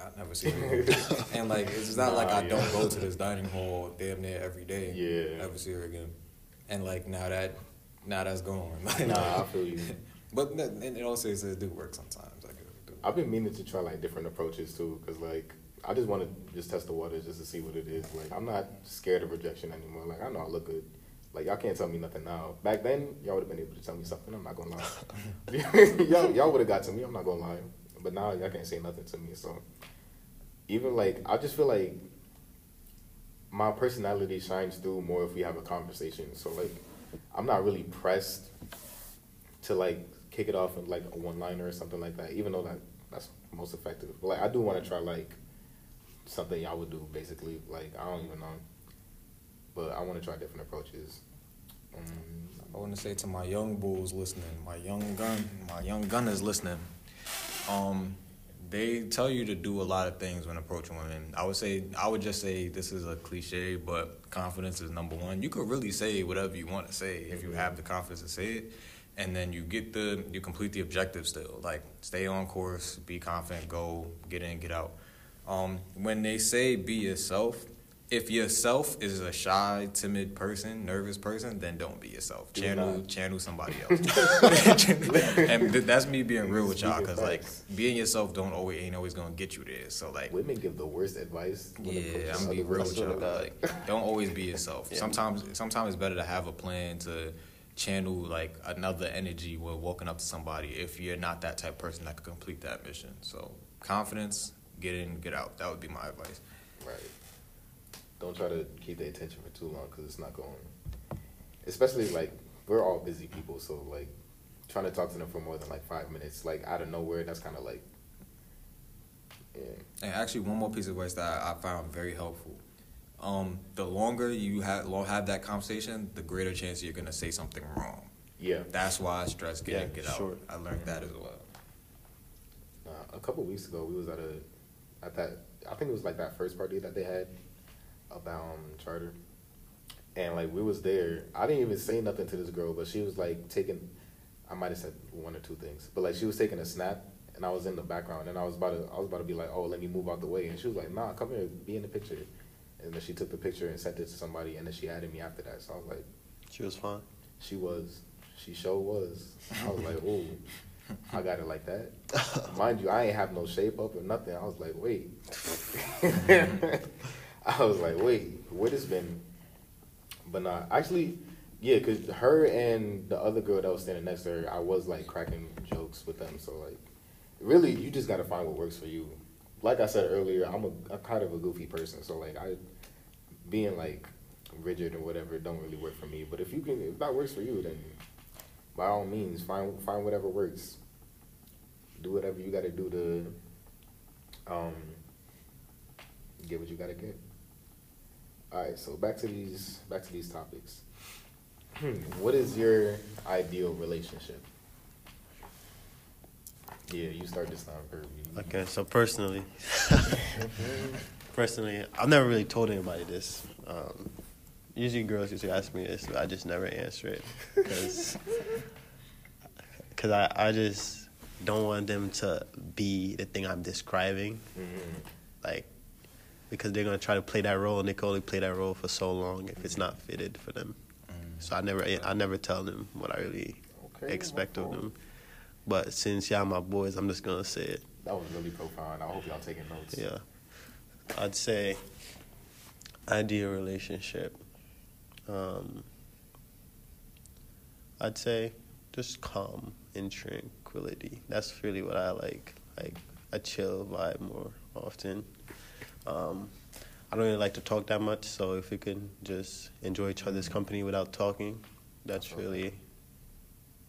I'd never see her again. [LAUGHS] and like it's not like I yeah. don't go to this dining hall damn near every day Yeah. ever see her again. And like now that now that's gone. [LAUGHS] Nah, I feel you. But all seriousness, it do work sometimes. I've been meaning to try like different approaches too, cause like I just want to just test the waters just to see what it is. Like I'm not scared of rejection anymore. Like I know I look good. Like y'all can't tell me nothing now. Back then, y'all would have been able to tell me something. I'm not gonna lie. [LAUGHS] y'all y'all would have got to me. I'm not gonna lie. But now y'all can't say nothing to me. So even like I just feel like my personality shines through more if we have a conversation. So like I'm not really pressed to like kick it off in like a one liner or something like that. Even though that that's most effective. But like I do want to try like something y'all would do basically. Like I don't even know, but I want to try different approaches. Um, I want to say to my young bulls listening, my young gun, my young gunners listening. Um, they tell you to do a lot of things when approaching women. I would say, I would just say this is a cliche, but confidence is number one. You could really say whatever you want to say if you have the confidence to say it, and then you get the, you complete the objective still. Like stay on course, be confident, go get in, get out. Um, when they say be yourself, if yourself is a shy, timid person, nervous person, then don't be yourself. Do Channel, not. channel somebody [LAUGHS] else. [LAUGHS] and th- that's me being real with y'all, cause like being yourself don't always ain't always gonna get you there. So like, women give the worst advice. when yeah, I'm gonna be real with y'all. Like, don't always be yourself. [LAUGHS] Yeah. Sometimes, sometimes it's better to have a plan to channel like another energy while walking up to somebody if you're not that type of person that could complete that mission. So confidence, get in, get out. That would be my advice. Right. Don't try to keep the attention for too long because it's not going. Especially like we're all busy people, so like trying to talk to them for more than like five minutes, like out of nowhere, that's kind of like. Yeah. And actually, one more piece of advice that I found very helpful. Um, the longer you have have that conversation, the greater chance you're gonna say something wrong. Yeah. That's why I stress get in, Yeah, get out. I learned that as well. Uh, a couple weeks ago, we was at a at that I think it was like that first party that they had about um, charter, and like we was there. I didn't even say nothing to this girl, but she was like taking. I might have said one or two things, but like she was taking a snap, and I was in the background, and I was about to I was about to be like, oh, let me move out the way, and she was like, nah, come here, be in the picture, and then she took the picture and sent it to somebody, and then she added me after that. So I was like, She was fine. she was, she sure was. I was like, oh, I got it like that. [LAUGHS] Mind you, I ain't have no shape up or nothing. I was like, wait. [LAUGHS] I was like, wait, what has been? But nah, actually, yeah, cause her and the other girl that was standing next to her, I was like cracking jokes with them. So like, really, you just gotta find what works for you. Like I said earlier, I'm a, I'm kind of a goofy person, so like I, being like rigid or whatever don't really work for me. But if you can, if that works for you, then by all means, find find whatever works. Do whatever you got to do to um, get what you got to get. All right, so back to these back to these topics. what is your ideal relationship? Yeah, you start this time, Kirby. Okay, so personally, [LAUGHS] personally, I've never really told anybody this. Um, usually, girls usually ask me this, but I just never answer it because [LAUGHS] I, I just don't want them to be the thing I'm describing. Mhm. Like, because they're gonna try to play that role, and they can only play that role for so long if it's not fitted for them. So I never, I never tell them what I really Okay, expect of them. But since y'all my boys, I'm just gonna say it. That was really profound. I hope y'all taking notes. Yeah. I'd say ideal relationship. Um, I'd say just calm and tranquility. That's really what I like. Like a chill vibe more often. Um, I don't really like to talk that much, so if we can just enjoy each other's company without talking, that's really,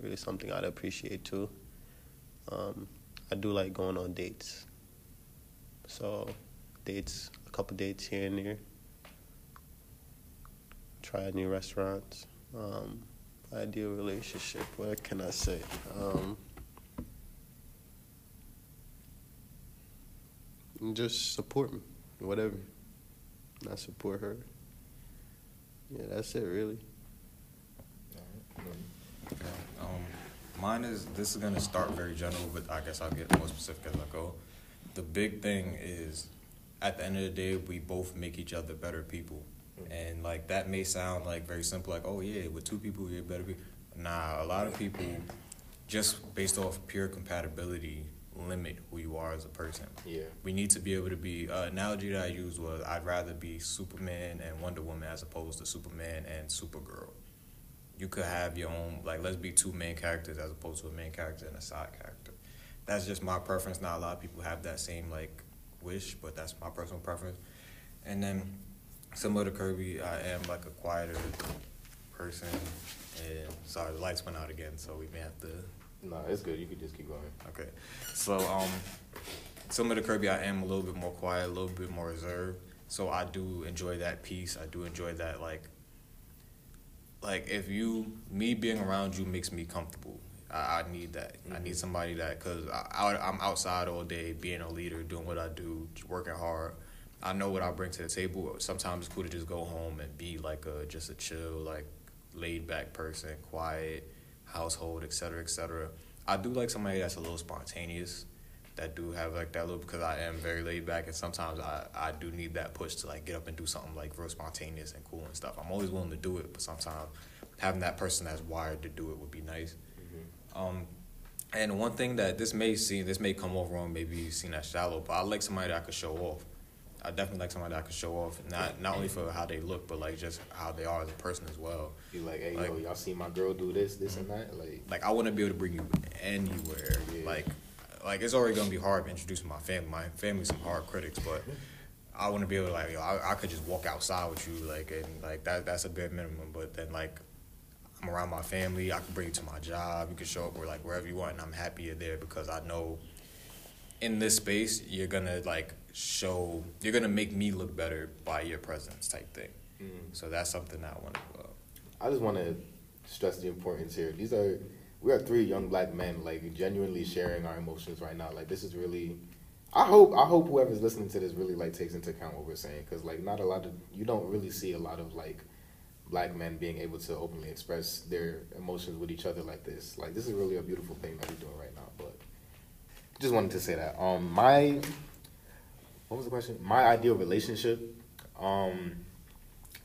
really something I'd appreciate too. Um, I do like going on dates. So, dates, a couple dates here and there. Try new restaurants. Um, ideal relationship. What can I say? Um, just support me, whatever. Not support her. Yeah, that's it, really. Um, mine is this is gonna start very general, but I guess I'll get more specific as I go. The big thing is, at the end of the day, we both make each other better people, and like that may sound like very simple, like oh yeah, with two people you're better people. Nah, a lot of people, just based off pure compatibility, limit who you are as a person. Yeah. We need to be able to be. Uh, analogy that I used was I'd rather be Superman and Wonder Woman as opposed to Superman and Supergirl. You could have your own like let's be two main characters as opposed to a main character and a side character. That's just my preference. Not a lot of people have that same like wish, but that's my personal preference. And then similar to Kirby, I am like a quieter person. And sorry, the lights went out again, so we may have to No, it's good. You could just keep going. Okay. So, um, similar to Kirby, I am a little bit more quiet, a little bit more reserved. So I do enjoy that peace. I do enjoy that, like, like if you, me being around you makes me comfortable. I, I need that. I need mm-hmm. somebody that, cause I, I, I'm outside all day, being a leader, doing what I do, working hard. I know what I bring to the table. Sometimes it's cool to just go home and be like a just a chill, like laid back person, quiet household, et cetera, et cetera. I do like somebody that's a little spontaneous, that do have like that little because I am very laid back and sometimes I, I do need that push to like get up and do something like real spontaneous and cool and stuff. I'm always willing to do it, but sometimes having that person that's wired to do it would be nice. Um, and one thing that this may seem this may come off wrong, maybe seen as shallow, but I like somebody that I could show off. I definitely like somebody that I could show off, not not only for how they look, but like just how they are as a person as well. Be like, hey, Like- yo, y'all see my girl do this, this, and that. Like, like I want to be able to bring you anywhere. Yeah. Like, like it's already gonna be hard introducing my family. My family's some hard critics, but I want to be able to like, yo, I, I could just walk outside with you, like, and like that. That's a bare minimum. But then like, I'm around my family. I can bring you to my job. You can show up where like wherever you want, and I'm happy you're there because I know in this space you're gonna like show. You're gonna make me look better by your presence, type thing. mm. So that's something that I want to. Uh, I just want to stress the importance here. These are we are three young black men, like genuinely sharing our emotions right now. Like this is really. I hope I hope whoever's listening to this really like takes into account what we're saying because like not a lot of you don't really see a lot of like black men being able to openly express their emotions with each other like this. Like this is really a beautiful thing that we're doing right now. But just wanted to say that. Um, my what was the question? My ideal relationship. Um,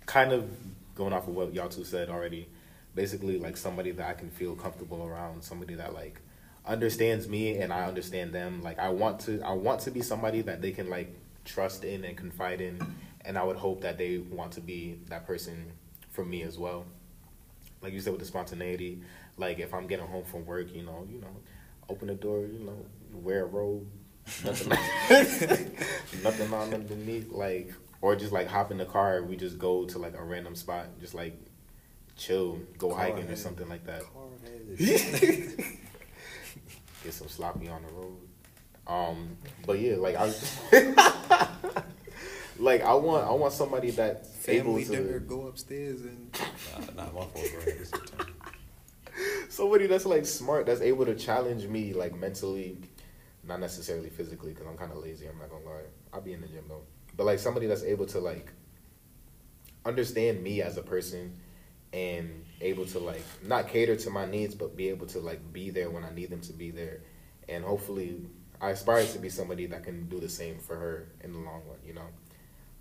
kind of going off of what y'all two said already. Basically, like somebody that I can feel comfortable around, somebody that like understands me and I understand them. Like I want to, I want to be somebody that they can like trust in and confide in, and I would hope that they want to be that person for me as well. Like you said with the spontaneity, like if I'm getting home from work, you know, you know, open the door, you know, wear a robe, nothing, [LAUGHS] nothing on underneath, like, or just like hop in the car. We just go to like a random spot, just like chill, go Car hiking or something like that. [LAUGHS] Get some sloppy on the road. Um, but yeah, like I, [LAUGHS] like I want, I want somebody that's able family to. dinner, go upstairs and nah, not my fault, bro. This is time. [LAUGHS] somebody that's like smart that's able to challenge me like mentally not necessarily physically because i'm kind of lazy i'm not gonna lie i'll be in the gym though but like somebody that's able to like understand me as a person and able to like not cater to my needs but be able to like be there when i need them to be there and hopefully i aspire to be somebody that can do the same for her in the long run you know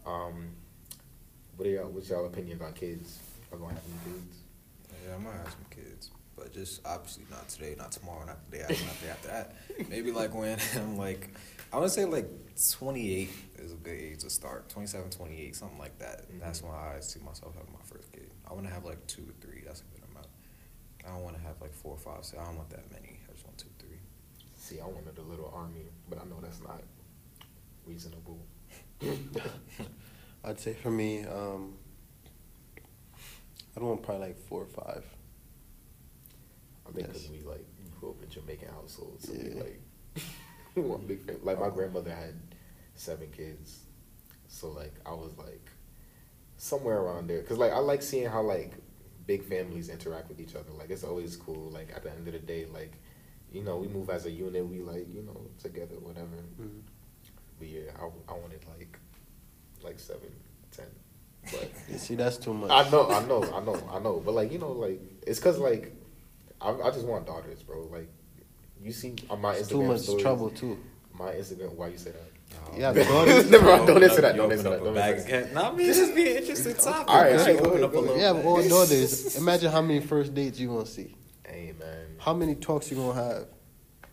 um what are y'all what's y'all opinions on kids are gonna have any kids Yeah, I might have some kids, but just obviously not today, not tomorrow, not the day after, not the day after that. [LAUGHS] Maybe like when I'm like, I want to say like 28 is a good age to start. 27, 28, something like that. Mhm. That's when I see myself having my first. I want to have like two or three. That's a good amount. I don't want to have like four or five. So I don't want that many. I just want two, three. See, I wanted a little army, but I know that's not reasonable. [LAUGHS] I'd say for me, um, I don't want probably like four or five. I think because we like grew up in Jamaican households, so we Yeah. like [LAUGHS] one big family. Like my grandmother had seven kids, so like I was like somewhere around there. Cause like I like seeing how like big families interact with each other. Like it's always cool. Like at the end of the day, like you know we move as a unit. We like you know together, whatever. Mm-hmm. But yeah, I, I wanted like like seven, ten. But [LAUGHS] You see, that's too much. I know, I know, I know, I know. But like you know, like it's cause like I, I just want daughters, bro. Like you see on my It's Instagram too much stories, trouble too. My Instagram. Why you say that? Yeah, daughters. Never mind. Don't answer that. Don't open answer up that. Don't bag answer of that. cat. Nah, I mean, this is be an interesting [LAUGHS] topic. All right, You all should right, open up a little. Yeah, but all daughters. Imagine how many first dates you gonna see. Hey man. How many talks you gonna have?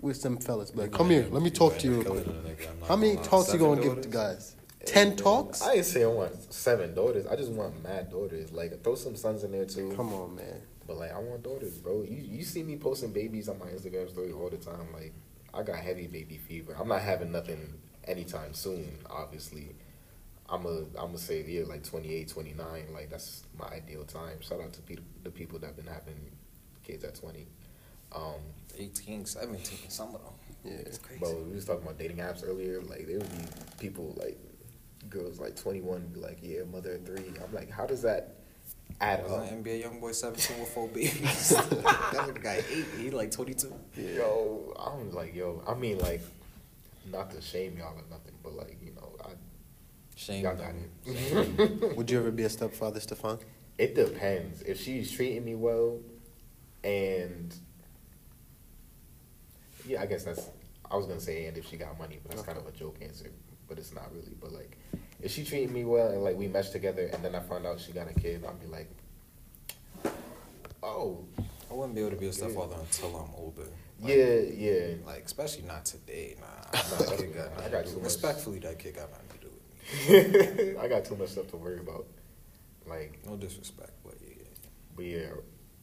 with some fellas. But come here, let me talk to you. A nigga, I'm How many talks you gonna give to guys? Ten man, talks? I ain't say I want seven daughters. I just want mad daughters. Like throw some sons in there too. Come on, man. But like I want daughters, bro. You you see me posting babies on my Instagram story all the time. Like I got heavy baby fever. I'm not having nothing anytime soon. Obviously, I'm a I'm gonna say yeah like 28, 29. Like that's my ideal time. Shout out to pe- the people that have been having kids at 20. Um, 18, 17, some of them. Yeah. It's crazy. Bro, we was talking about dating apps earlier. Like there would be people like girls like twenty one be like, yeah, mother of three. I'm like, how does that add Was up? an NBA YoungBoy 17 with four babies. [LAUGHS] that nigga got eight. He like 22. Yo, I'm like, yo, I mean like, not to shame y'all or nothing, but like, you know, I Shame y'all got them. it. [LAUGHS] Would you ever be a stepfather, Stefan? It depends. If she's treating me well, and yeah, I guess that's. I was gonna say, and if she got money, but that's kind of a joke answer. But it's not really. But like, if she treating me well and like we mesh together, and then I find out she got a kid, I'll be like, oh, I wouldn't be able to be a stepfather until I'm older. Like, yeah, yeah. Like, especially not today. Nah, [LAUGHS] Nah, that kid got not- I got to do- too much. Respectfully, that kid got nothing to do with me. [LAUGHS] I got too much stuff to worry about. Like, No disrespect, but yeah. but yeah,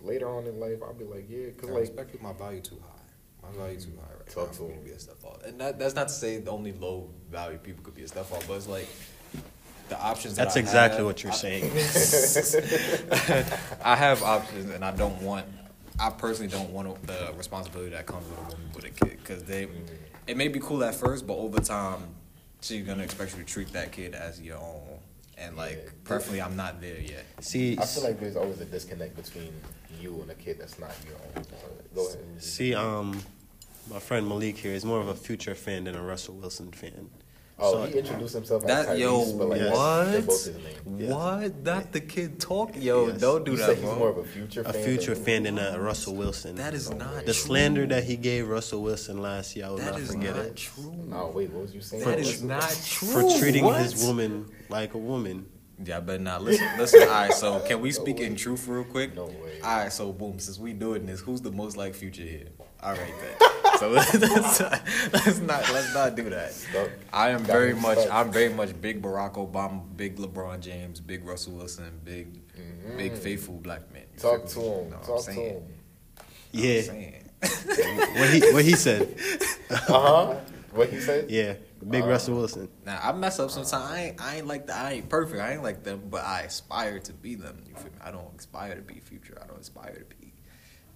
later on in life, I'll be like, yeah, cause I like, respect my value too high. My value too high right Talk now to him. to be a stepfather. And that, that's not to say the only low value people could be a stepfather, but it's like the options. that That's I exactly have, what you're I- saying. [LAUGHS] I have options, and I don't want. I personally don't want the responsibility that comes with a woman with a kid because they. It may be cool at first, but over time, she's gonna expect you to treat that kid as your own, and like, Yeah. preferably, I'm not there yet. See, I feel like there's always a disconnect between you and a kid that's not your own. Go ahead. see, um, my friend Malik here is more of a Future fan than a Russell Wilson fan. Oh, So- he introduced himself as That Tyrese, yo, but like Yes. that's- what? both his name. Yes. What? Not the kid talk, yo. Yes. Don't do You that, said bro. he's more of a future A fan. Future than- fan than a Russell Wilson. That is No not way. the true. slander that he gave Russell Wilson last year. I will That not is forget not it. true. Oh wait, what was you saying? That is not true. For treating What? his woman like a woman. Yeah, I better not listen. Listen, all right. So, can we speak in truth real quick? No way. All right. So, boom. Since we doing this, who's the most like future here? All right, then. So [LAUGHS] let's, let's not let's not do that. Stuck. I am very much stuck. I'm very much big Barack Obama, big LeBron James, big Russell Wilson, big big Mhm. faithful black men. You Talk to him. Know what I'm Talk to saying? him. What Yeah, [LAUGHS] what he what he said. [LAUGHS] Uh huh. What he said? Yeah, big Uh, Russell Wilson. Now I mess up sometimes. I ain't, I ain't like that. I ain't perfect. I ain't like them, but I aspire to be them. You feel me? I don't aspire to be future. I don't aspire to be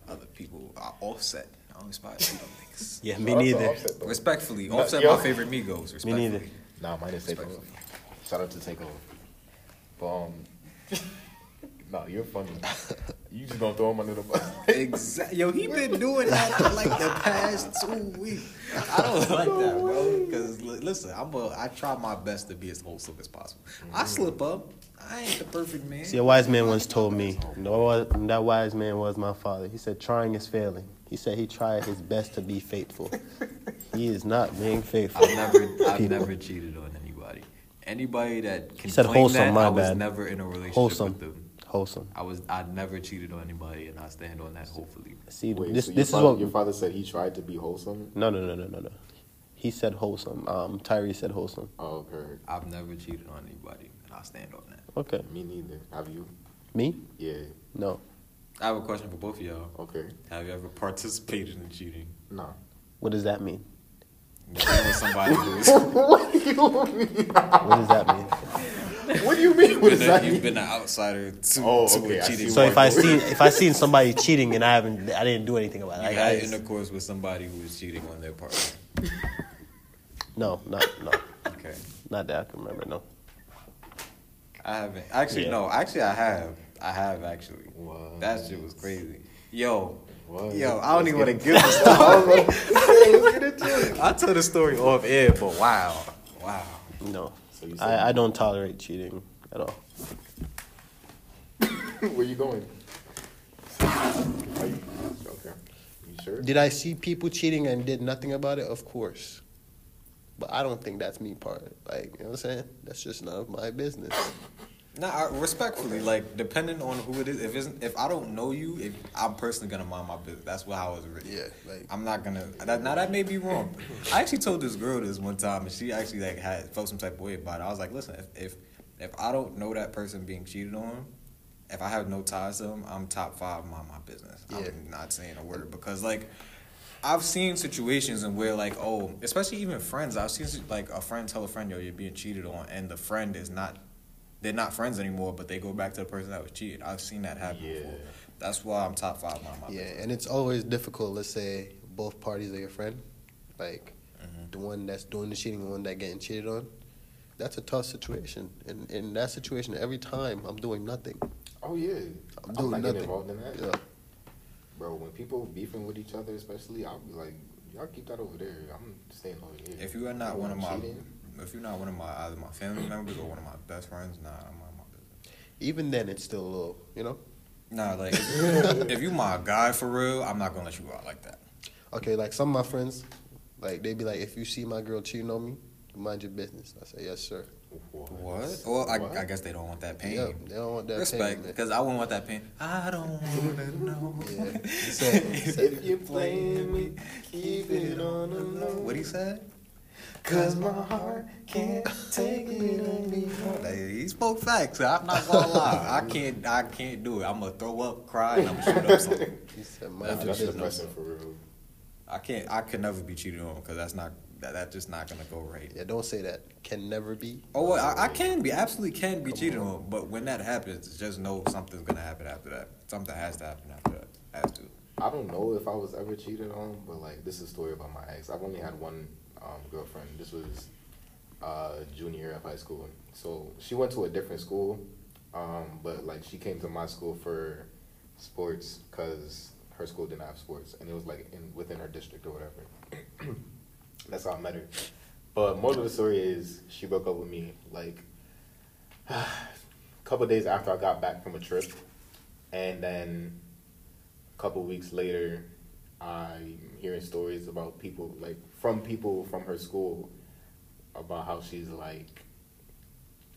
other people. I offset. I don't aspire to be them niggas. Yeah, me Shout out to neither. Offset, though. Respectfully, No, offset yo. my favorite Migos. Respectfully. neither. Nah, mine is Takeoff. Respectfully. Shout out to Takeoff. But um, [LAUGHS] no, you're funny. [LAUGHS] You just gonna throw him under the bus. Exactly. Yo, he been doing that for like the past two weeks. I don't like that, bro. [LAUGHS] Because listen, I'm a. I try my best to be as wholesome as possible. I mm-hmm. slip up. I ain't the perfect man. See, a wise man once told me, no, that wise man was my father. He said, trying is failing. He said he tried his best to be faithful. [LAUGHS] he is not being faithful. I've never, I've People. never cheated on anybody. Anybody that can said wholesome, that, my I was bad. never in a relationship Wholesome. with them. Wholesome. I was, I never cheated on anybody, and I stand on that. Hopefully, See, Wait, this so your this is what. your father said he tried to be wholesome. No, no, no, no, no, no. He said wholesome. Um, Tyree said wholesome. Oh, okay. I've never cheated on anybody, and I stand on that. Okay. Me neither. Have you? Me? Yeah. No. I have a question for both of y'all. Okay. Have you ever participated in cheating? No. What does that mean? Being with somebody [LAUGHS] who's what do you mean? What does that mean? What do you mean? What does been that a, you've mean? been an outsider to, Oh, to okay, a I cheating. see So if I Marco. seen [LAUGHS] if I seen somebody cheating and I haven't I didn't do anything about it. you Like, had I, intercourse with somebody who was cheating on their partner. no, not no, Okay, not that I can remember. No. I haven't. Actually, Yeah. no. Actually, I have. I have actually. What? That shit was crazy. Yo, What? yo, I don't Let's even want to get- give [LAUGHS] the story. Into it. [LAUGHS] I told the story off air, but wow, wow. No. So you I, I don't tolerate cheating at all. [LAUGHS] Where you going? Are you okay? You sure? Did I see people cheating and did nothing about it? Of course. But I don't think that's me part. Like, you know what I'm saying? That's just none of my business. Nah, I, respectfully, like depending on who it is. If it's if I don't know you, if, I'm personally gonna mind my business. That's what how it's written. Yeah, like I'm not gonna. That, now that may be wrong. I actually told this girl this one time, and she actually like had felt some type of way about it. I was like, listen, if if, if I don't know that person being cheated on, if I have no ties to them, I'm top five mind my business. Yeah. I'm not saying a word because like. I've seen situations in where like oh, especially even friends. I've seen like a friend tell a friend, "Yo, you're being cheated on," and the friend is not. They're not friends anymore, but they go back to the person that was cheated. I've seen that happen Yeah. before. That's why I'm top five mind my yeah, business. and it's always difficult. Let's say both parties are your friend, like Mhm. the one that's doing the cheating, the one that getting cheated on. That's a tough situation, and in that situation, every time I'm doing nothing. Oh yeah, I'm I'm, doing not nothing. involved in that, Yeah. bro. When people beefing with each other, especially, I'll be like, y'all keep that over there. I'm staying over here. If you are not one of my, cheating? If you're not one of my either my family members or one of my best friends, nah, I'm on my business. Even then, it's still a little, you know. Nah, like if, you my guy for real, I'm not gonna let you go out like that. Okay, like some of my friends, like they be like, if you see my girl cheating on me, mind your business. I say yes, sir. What? what? Well, I, What? I guess they don't want that pain. Yeah, they don't want that Respect, because I wouldn't want that pain. I don't wanna [LAUGHS] know. Yeah. Said, [LAUGHS] If you playing me, keep it on the low. What he said? Cause my heart can't take it anymore. Hey, he spoke facts. I'm not gonna lie. I can't. I can't do it. I'm gonna throw up, cry, and I'm gonna shoot up [LAUGHS] something. he said, Nah, mind your that's business. depressing for real. I can't. I could never be cheated on because that's not. That, that's just not gonna go right. Yeah, don't say that. Can never be. Oh, well, I, I can be absolutely can be cheated on, but when that happens, just know something's gonna happen after that. Something has to happen after that. Has to. I don't know if I was ever cheated on, but like this is a story about my ex. I've only had one um, girlfriend. This was uh, junior year of high school. So she went to a different school, um, but like she came to my school for sports because her school didn't have sports, and it was like in within her district or whatever. [CLEARS THROAT] That's how I met her. But moral of the story is she broke up with me like a [SIGHS] couple days after I got back from a trip, and then a couple weeks later, I'm hearing stories about people like from people from her school about how she's like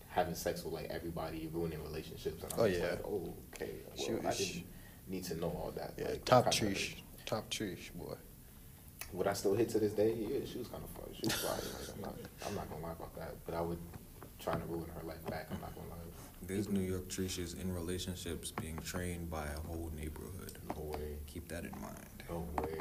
having sex with like everybody, ruining relationships, and I'm Oh, yeah. like, oh, okay, She- well, I didn't need to know all that. Yeah, like, top treesh, top treesh, boy. Would I still hit to this day? Yeah, she was kind of fun. She was fly. Like, I'm not, I'm not gonna lie about that. But I would try to ruin her life back. I'm not gonna lie. There's New York Trishas in relationships being trained by a whole neighborhood. No way. Keep that in mind. No way.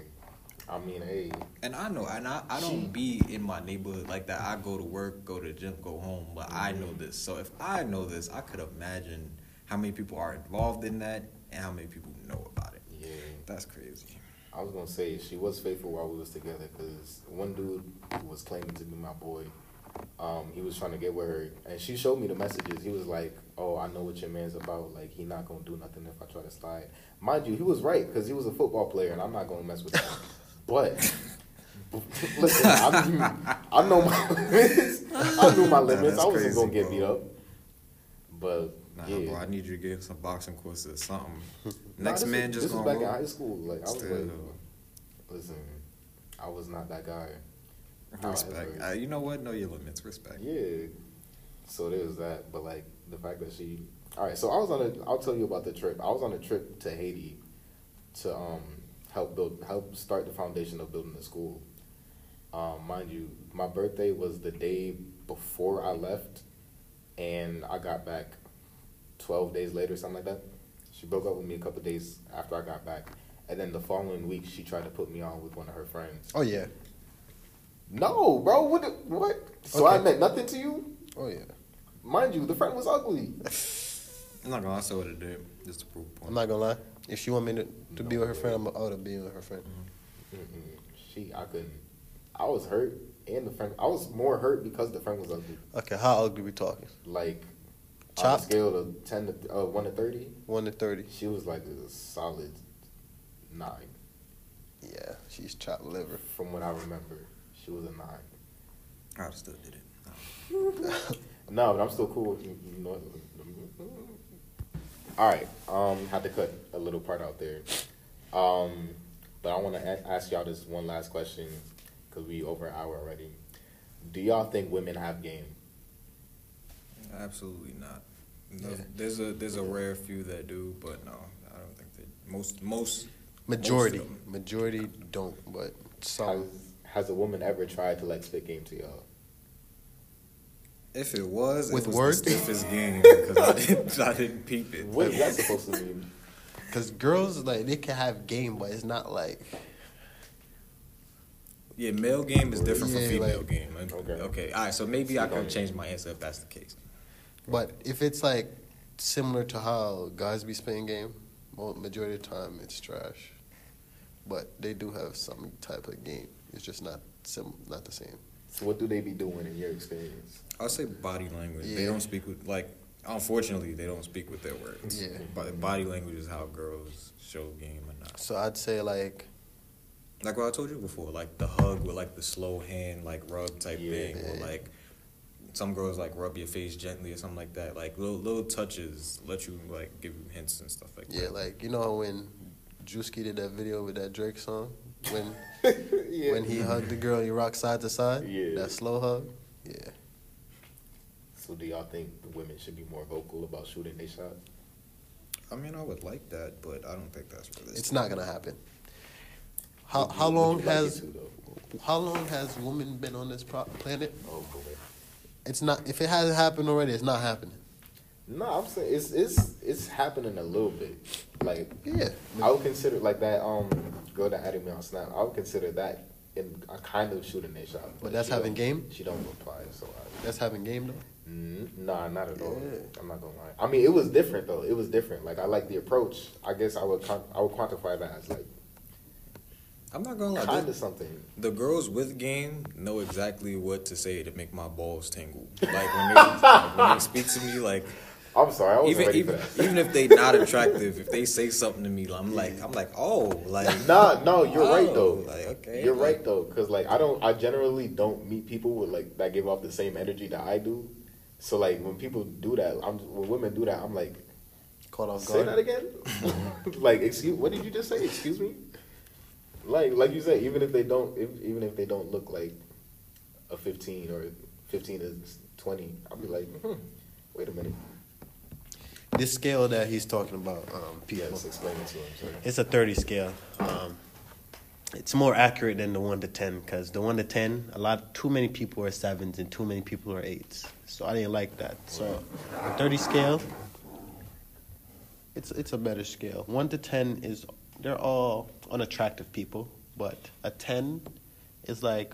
I mean, hey, And I know, and I, I don't be in my neighborhood like that. I go to work, go to the gym, go home, but I know this. So if I know this, I could imagine how many people are involved in that and how many people know about it. yeah. That's crazy. I was gonna say she was faithful while we was together because one dude who was claiming to be my boy, um, he was trying to get with her, and she showed me the messages. He was like, "Oh, I know what your man's about. Like, he not gonna do nothing if I try to slide." Mind you, he was right because he was a football player, and I'm not gonna mess with that. [LAUGHS] but listen, I, I know my limits. I knew my limits. That's I wasn't crazy, gonna get bro. beat up. But Nah, yeah. bro, I need you to get some boxing courses, or something. [LAUGHS] Next this man was, just this was gonna back in high school. Like I was Still. like, listen, I was not that guy. Respect. Uh, you know what? Know your limits. Respect. yeah. So there's that, but like the fact that she. All right, so I was on a. I'll tell you about the trip. I was on a trip to Haiti to um help build help start the foundation of building the school. Um, mind you, my birthday was the day before I left, and I got back twelve days later, something like that. She broke up with me a couple days after I got back, and then the following week she tried to put me on with one of her friends. Oh yeah, No, bro, what? What? So I meant nothing to you? oh yeah. Mind you, the friend was ugly. [LAUGHS] I'm not gonna say what it did. Just to prove a point. I'm not gonna lie. If she want me to, to be with her friend, I'm gonna be with her friend. Mm-mm. She, I couldn't. I was hurt, and the friend. I was more hurt because the friend was ugly. Okay, how ugly we talking? Like on Chop? a scale of ten to uh, one to thirty, One to thirty. she was like a solid nine. Yeah, she's chopped liver. From what I remember, she was a nine. I still did it. [LAUGHS] No, but I'm still cool with you. you know. All right, um, had to cut a little part out there, um, but I want to a- ask y'all this one last question because we over an hour already. Do y'all think women have game? Absolutely not. No, There's a there's a rare few that do, but no, I don't think they most most Majority, Most majority don't, but Has, has a woman ever tried to like spit game to y'all? If it was, With it was words? the stiffest game because I didn't [LAUGHS] I didn't peep it. What is that supposed to mean? Because girls like they can have game, but it's not like Yeah, male game is different Yeah, from female like- game. Okay. Okay. okay, all right. So maybe I can change my answer if that's the case. But if it's like similar to how guys be spitting game, well, majority of the time it's trash. But they do have some type of game. It's just not sim, not the same. So what do they be doing in your experience? I'll say body language. They don't speak with like. Unfortunately, they don't speak with their words. Yeah. But body language is how girls show game or not. So I'd say like Like what I told you before, like the hug with like the slow hand, like rub type Yeah. thing, or like some girls like rub your face gently or something like that. Like little little touches let you like give you hints and stuff like yeah, that. Yeah, like you know when Drewski did that video with that Drake song when [LAUGHS] yeah. when he hugged the girl, he rocked side to side. Yeah. That slow hug. Yeah. So do y'all think the women should be more vocal about shooting their shot? I mean, I would like that, but I don't think that's realistic. It's not gonna happen. How how long you like has to, how long has women been on this pro- planet? Oh boy. It's not. If it hasn't happened already, it's not happening. No, I'm saying it's it's it's happening a little bit. Like Yeah. I would consider like that um girl that added me on Snap. I would consider that in a kind of shooting their shot. But that's having game? She don't reply, so I, That's having game though. Mm, nah, not at all. Yeah. I'm not gonna lie. I mean, it was different though. It was different. Like I like the approach. I guess I would con- I would quantify that as like I'm not gonna lie. kind the- of something. The girls with game know exactly what to say to make my balls tingle. Like when they, [LAUGHS] like, when they speak to me, like I'm sorry, I wasn't even ready even, for that. even if they're not attractive, if they say something to me, I'm like I'm like oh like [LAUGHS] Nah, no, you're right Oh, though. like, okay, you're like- right though, because like I don't, I generally don't meet people with like that give off the same energy that I do. So like when people do that, I'm when women do that, I'm like, Caught off say that again. [LAUGHS] like, excuse, what did you just say? Excuse me. Like, like you said, even if they don't, if, even if they don't look like a 15 or 15 is 20, I'll be like, hmm, wait a minute. This scale that he's talking about, um, Yes, explain it to him. Sorry. it's a 30 scale. Um, it's more accurate than the 1 to 10 because the 1 to 10, a lot, too many people are sevens and too many people are eights. So I didn't like that. So a 30 scale, it's, it's a better scale. 1 to 10 is, they're all unattractive people, but a 10 is like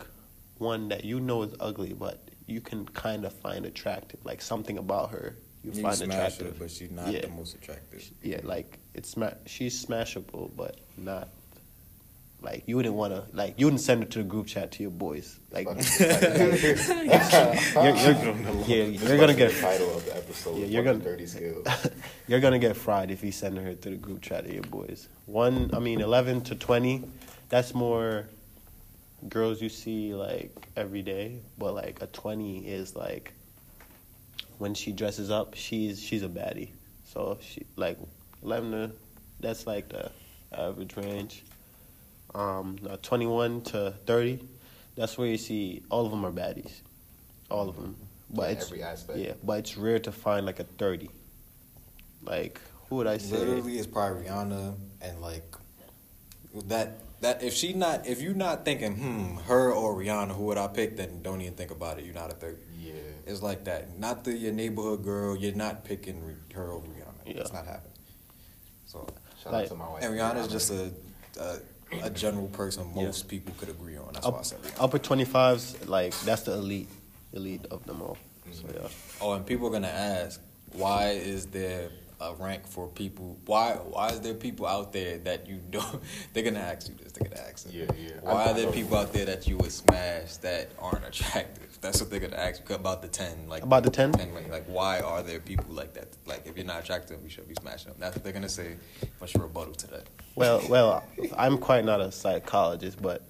one that you know is ugly, but you can kind of find attractive, like something about her you, you find smash attractive. her, but she's not Yeah. the most attractive. Yeah, like it's sma- she's smashable, but not like you wouldn't want to like you wouldn't send her to the group chat to your boys. Like [LAUGHS] [LAUGHS] you're, you're, yeah, you're gonna get the title of the episode. Yeah, you're gonna- 30 scale. [LAUGHS] you're gonna get fried if you send her to the group chat to your boys. One, I mean, eleven to twenty, that's more girls you see like every day. But like a twenty is like when she dresses up, she's she's a baddie. So she like eleven to that's like the average range. Um, now twenty one to thirty, that's where you see all of them are baddies, all of them. But In it's every aspect. yeah, but it's rare to find like a thirty. Like who would I say? Literally, it's probably Rihanna and like that. That if she not if you're not thinking hmm her or Rihanna who would I pick then don't even think about it you're not a third. Yeah. It's like that. Not the your neighborhood girl. You're not picking Ri- her over Rihanna. Yeah. It's not happening. So Shout Like- out to my wife. and Rihanna's just a a, a general person most people could agree on. That's why I Up, said Rihanna. upper twenty fives, like that's the elite, elite of them all. So mm-hmm. yeah. Oh, and people are gonna ask, why is there a rank for people? Why why is there people out there that you [LAUGHS] don't? They're gonna ask you this. They're gonna ask. you. Yeah, yeah. Why I- are there people out there that you would smash that aren't attractive? That's what they're gonna ask you about the ten. Like About the 10? Like, like why are there people like that? Like if you're not attractive, you should be smashing them. That's what they're gonna say. What's your rebuttal to that? Well, [LAUGHS] well, I'm quite not a psychologist, but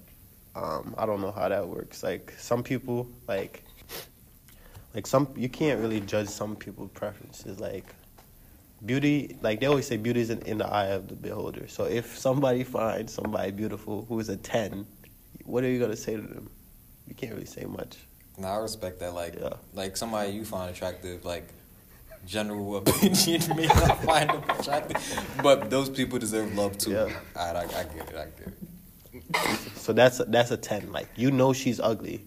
um, I don't know how that works. Like some people, like, like some you can't really judge some people's preferences. Like beauty, like they always say, beauty is in, in the eye of the beholder. So if somebody finds somebody beautiful who is a ten, what are you gonna say to them? You can't really say much. Now I respect that. Like Yeah. like somebody you find attractive, like general opinion [LAUGHS] may not find them attractive, but those people deserve love too. Yeah. I, I get it. I get it. So that's a, that's a ten. Like you know she's ugly,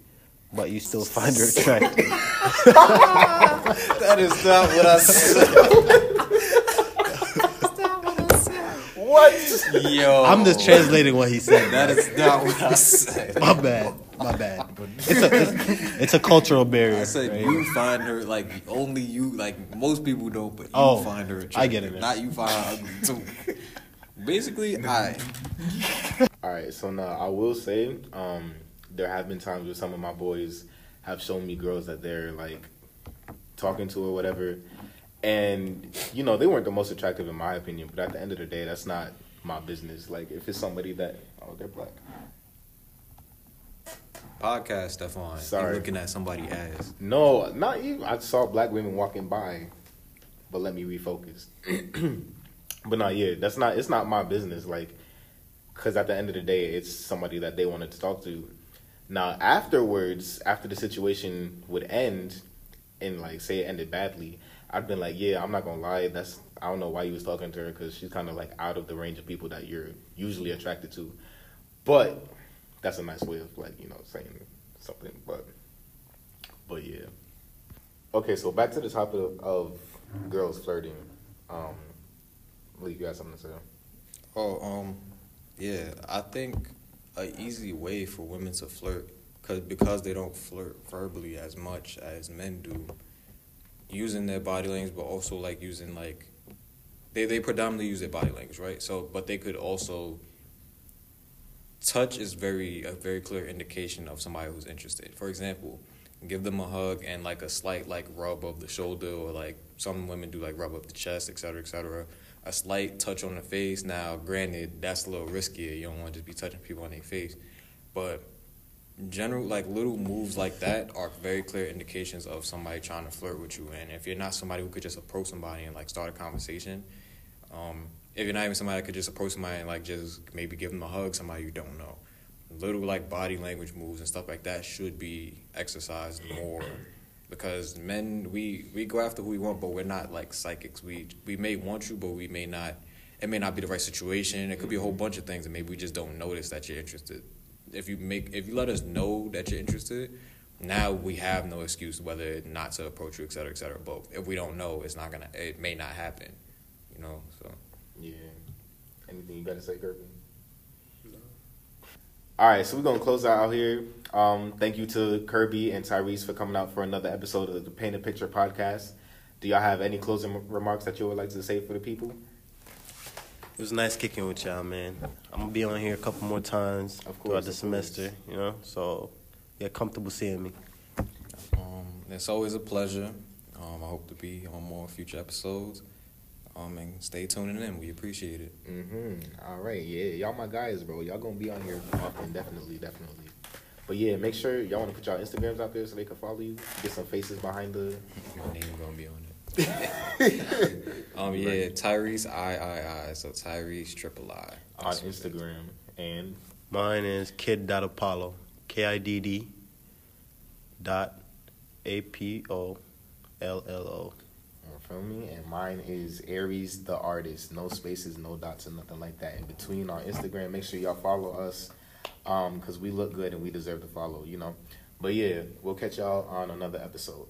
but you still find her [LAUGHS] attractive. That is not what I said. [LAUGHS] What? Yo, I'm just translating what he said. That is not what I [LAUGHS] said. My bad. My bad. It's a, it's, it's a cultural barrier. I said right? you find her like only you like most people don't, but you Oh, find her attractive. I get it now. Not you find her ugly too. Basically, I All right, so now I will say, um, there have been times where some of my boys have shown me girls that they're like talking to or whatever, and you know they weren't the most attractive in my opinion. But at the end of the day, that's not my business. Like if it's somebody that oh they're black, podcast Stefan. Sorry. You looking at somebody ass. no, not even. I saw black women walking by, but let me refocus. [CLEARS THROAT] but not yeah, that's not. It's not my business. Like because at the end of the day, it's somebody that they wanted to talk to. Now, afterwards, after the situation would end, and like say it ended badly, I'd been like, yeah, I'm not gonna lie. That's I don't know why you was talking to her because she's kind of like out of the range of people that you're usually attracted to. But that's a nice way of like you know saying something. But but yeah. Okay, so back to the topic of, of girls flirting. Um, Lee, you got something to say? Oh, um, yeah. I think a easy way for women to flirt, cause because they don't flirt verbally as much as men do, using their body language, but also like using like, they they predominantly use their body language, right? So, but they could also. Touch is very a very clear indication of somebody who's interested. For example, give them a hug and like a slight like rub of the shoulder or like some women do like rub up the chest, et cetera, et cetera. A slight touch on the face. Now, granted, that's a little riskier. You don't want to just be touching people on their face, but general like little moves like that are very clear indications of somebody trying to flirt with you. And if you're not somebody who could just approach somebody and like start a conversation, um, if you're not even somebody that could just approach somebody and like just maybe give them a hug, somebody you don't know, little like body language moves and stuff like that should be exercised more because men we we go after who we want, but we're not like psychics. We we may want you, but we may not. It may not be the right situation. It could be a whole bunch of things, and maybe we just don't notice that you're interested. If you make if you let us know that you're interested, now we have no excuse whether not to approach you, et cetera, et cetera. But if we don't know, it's not gonna. It may not happen. You know. So Yeah. Anything you got to say, Kirby? No. All right, so we're gonna close out out here. Um, thank you to Kirby and Tyrese for coming out for another episode of the Paint a Picture podcast. Do y'all have any closing remarks that you would like to say for the people? It was nice kicking with y'all, man. I'm gonna be on here a couple more times Of course, throughout the of semester, you know. So get comfortable seeing me. um, it's always a pleasure. Um, I hope to be on more future episodes. Um, and stay tuning in. We appreciate it. Mm-hmm. All right, yeah, y'all my guys, bro. Y'all gonna be on here often, definitely, definitely. But yeah, make sure y'all want to put y'all Instagrams out there so they can follow you. Get some faces behind the. [LAUGHS] My name gonna be on it. [LAUGHS] um, yeah, Tyrese I I I. So Tyrese triple I on Instagram and Mine is kid dot Apollo, K I D D dot A P O L L O. You feel me? And mine is Aries the artist. No spaces, no dots, or nothing like that in between on Instagram. Make sure y'all follow us, um, cause we look good and we deserve to follow. You know. But yeah, we'll catch y'all on another episode.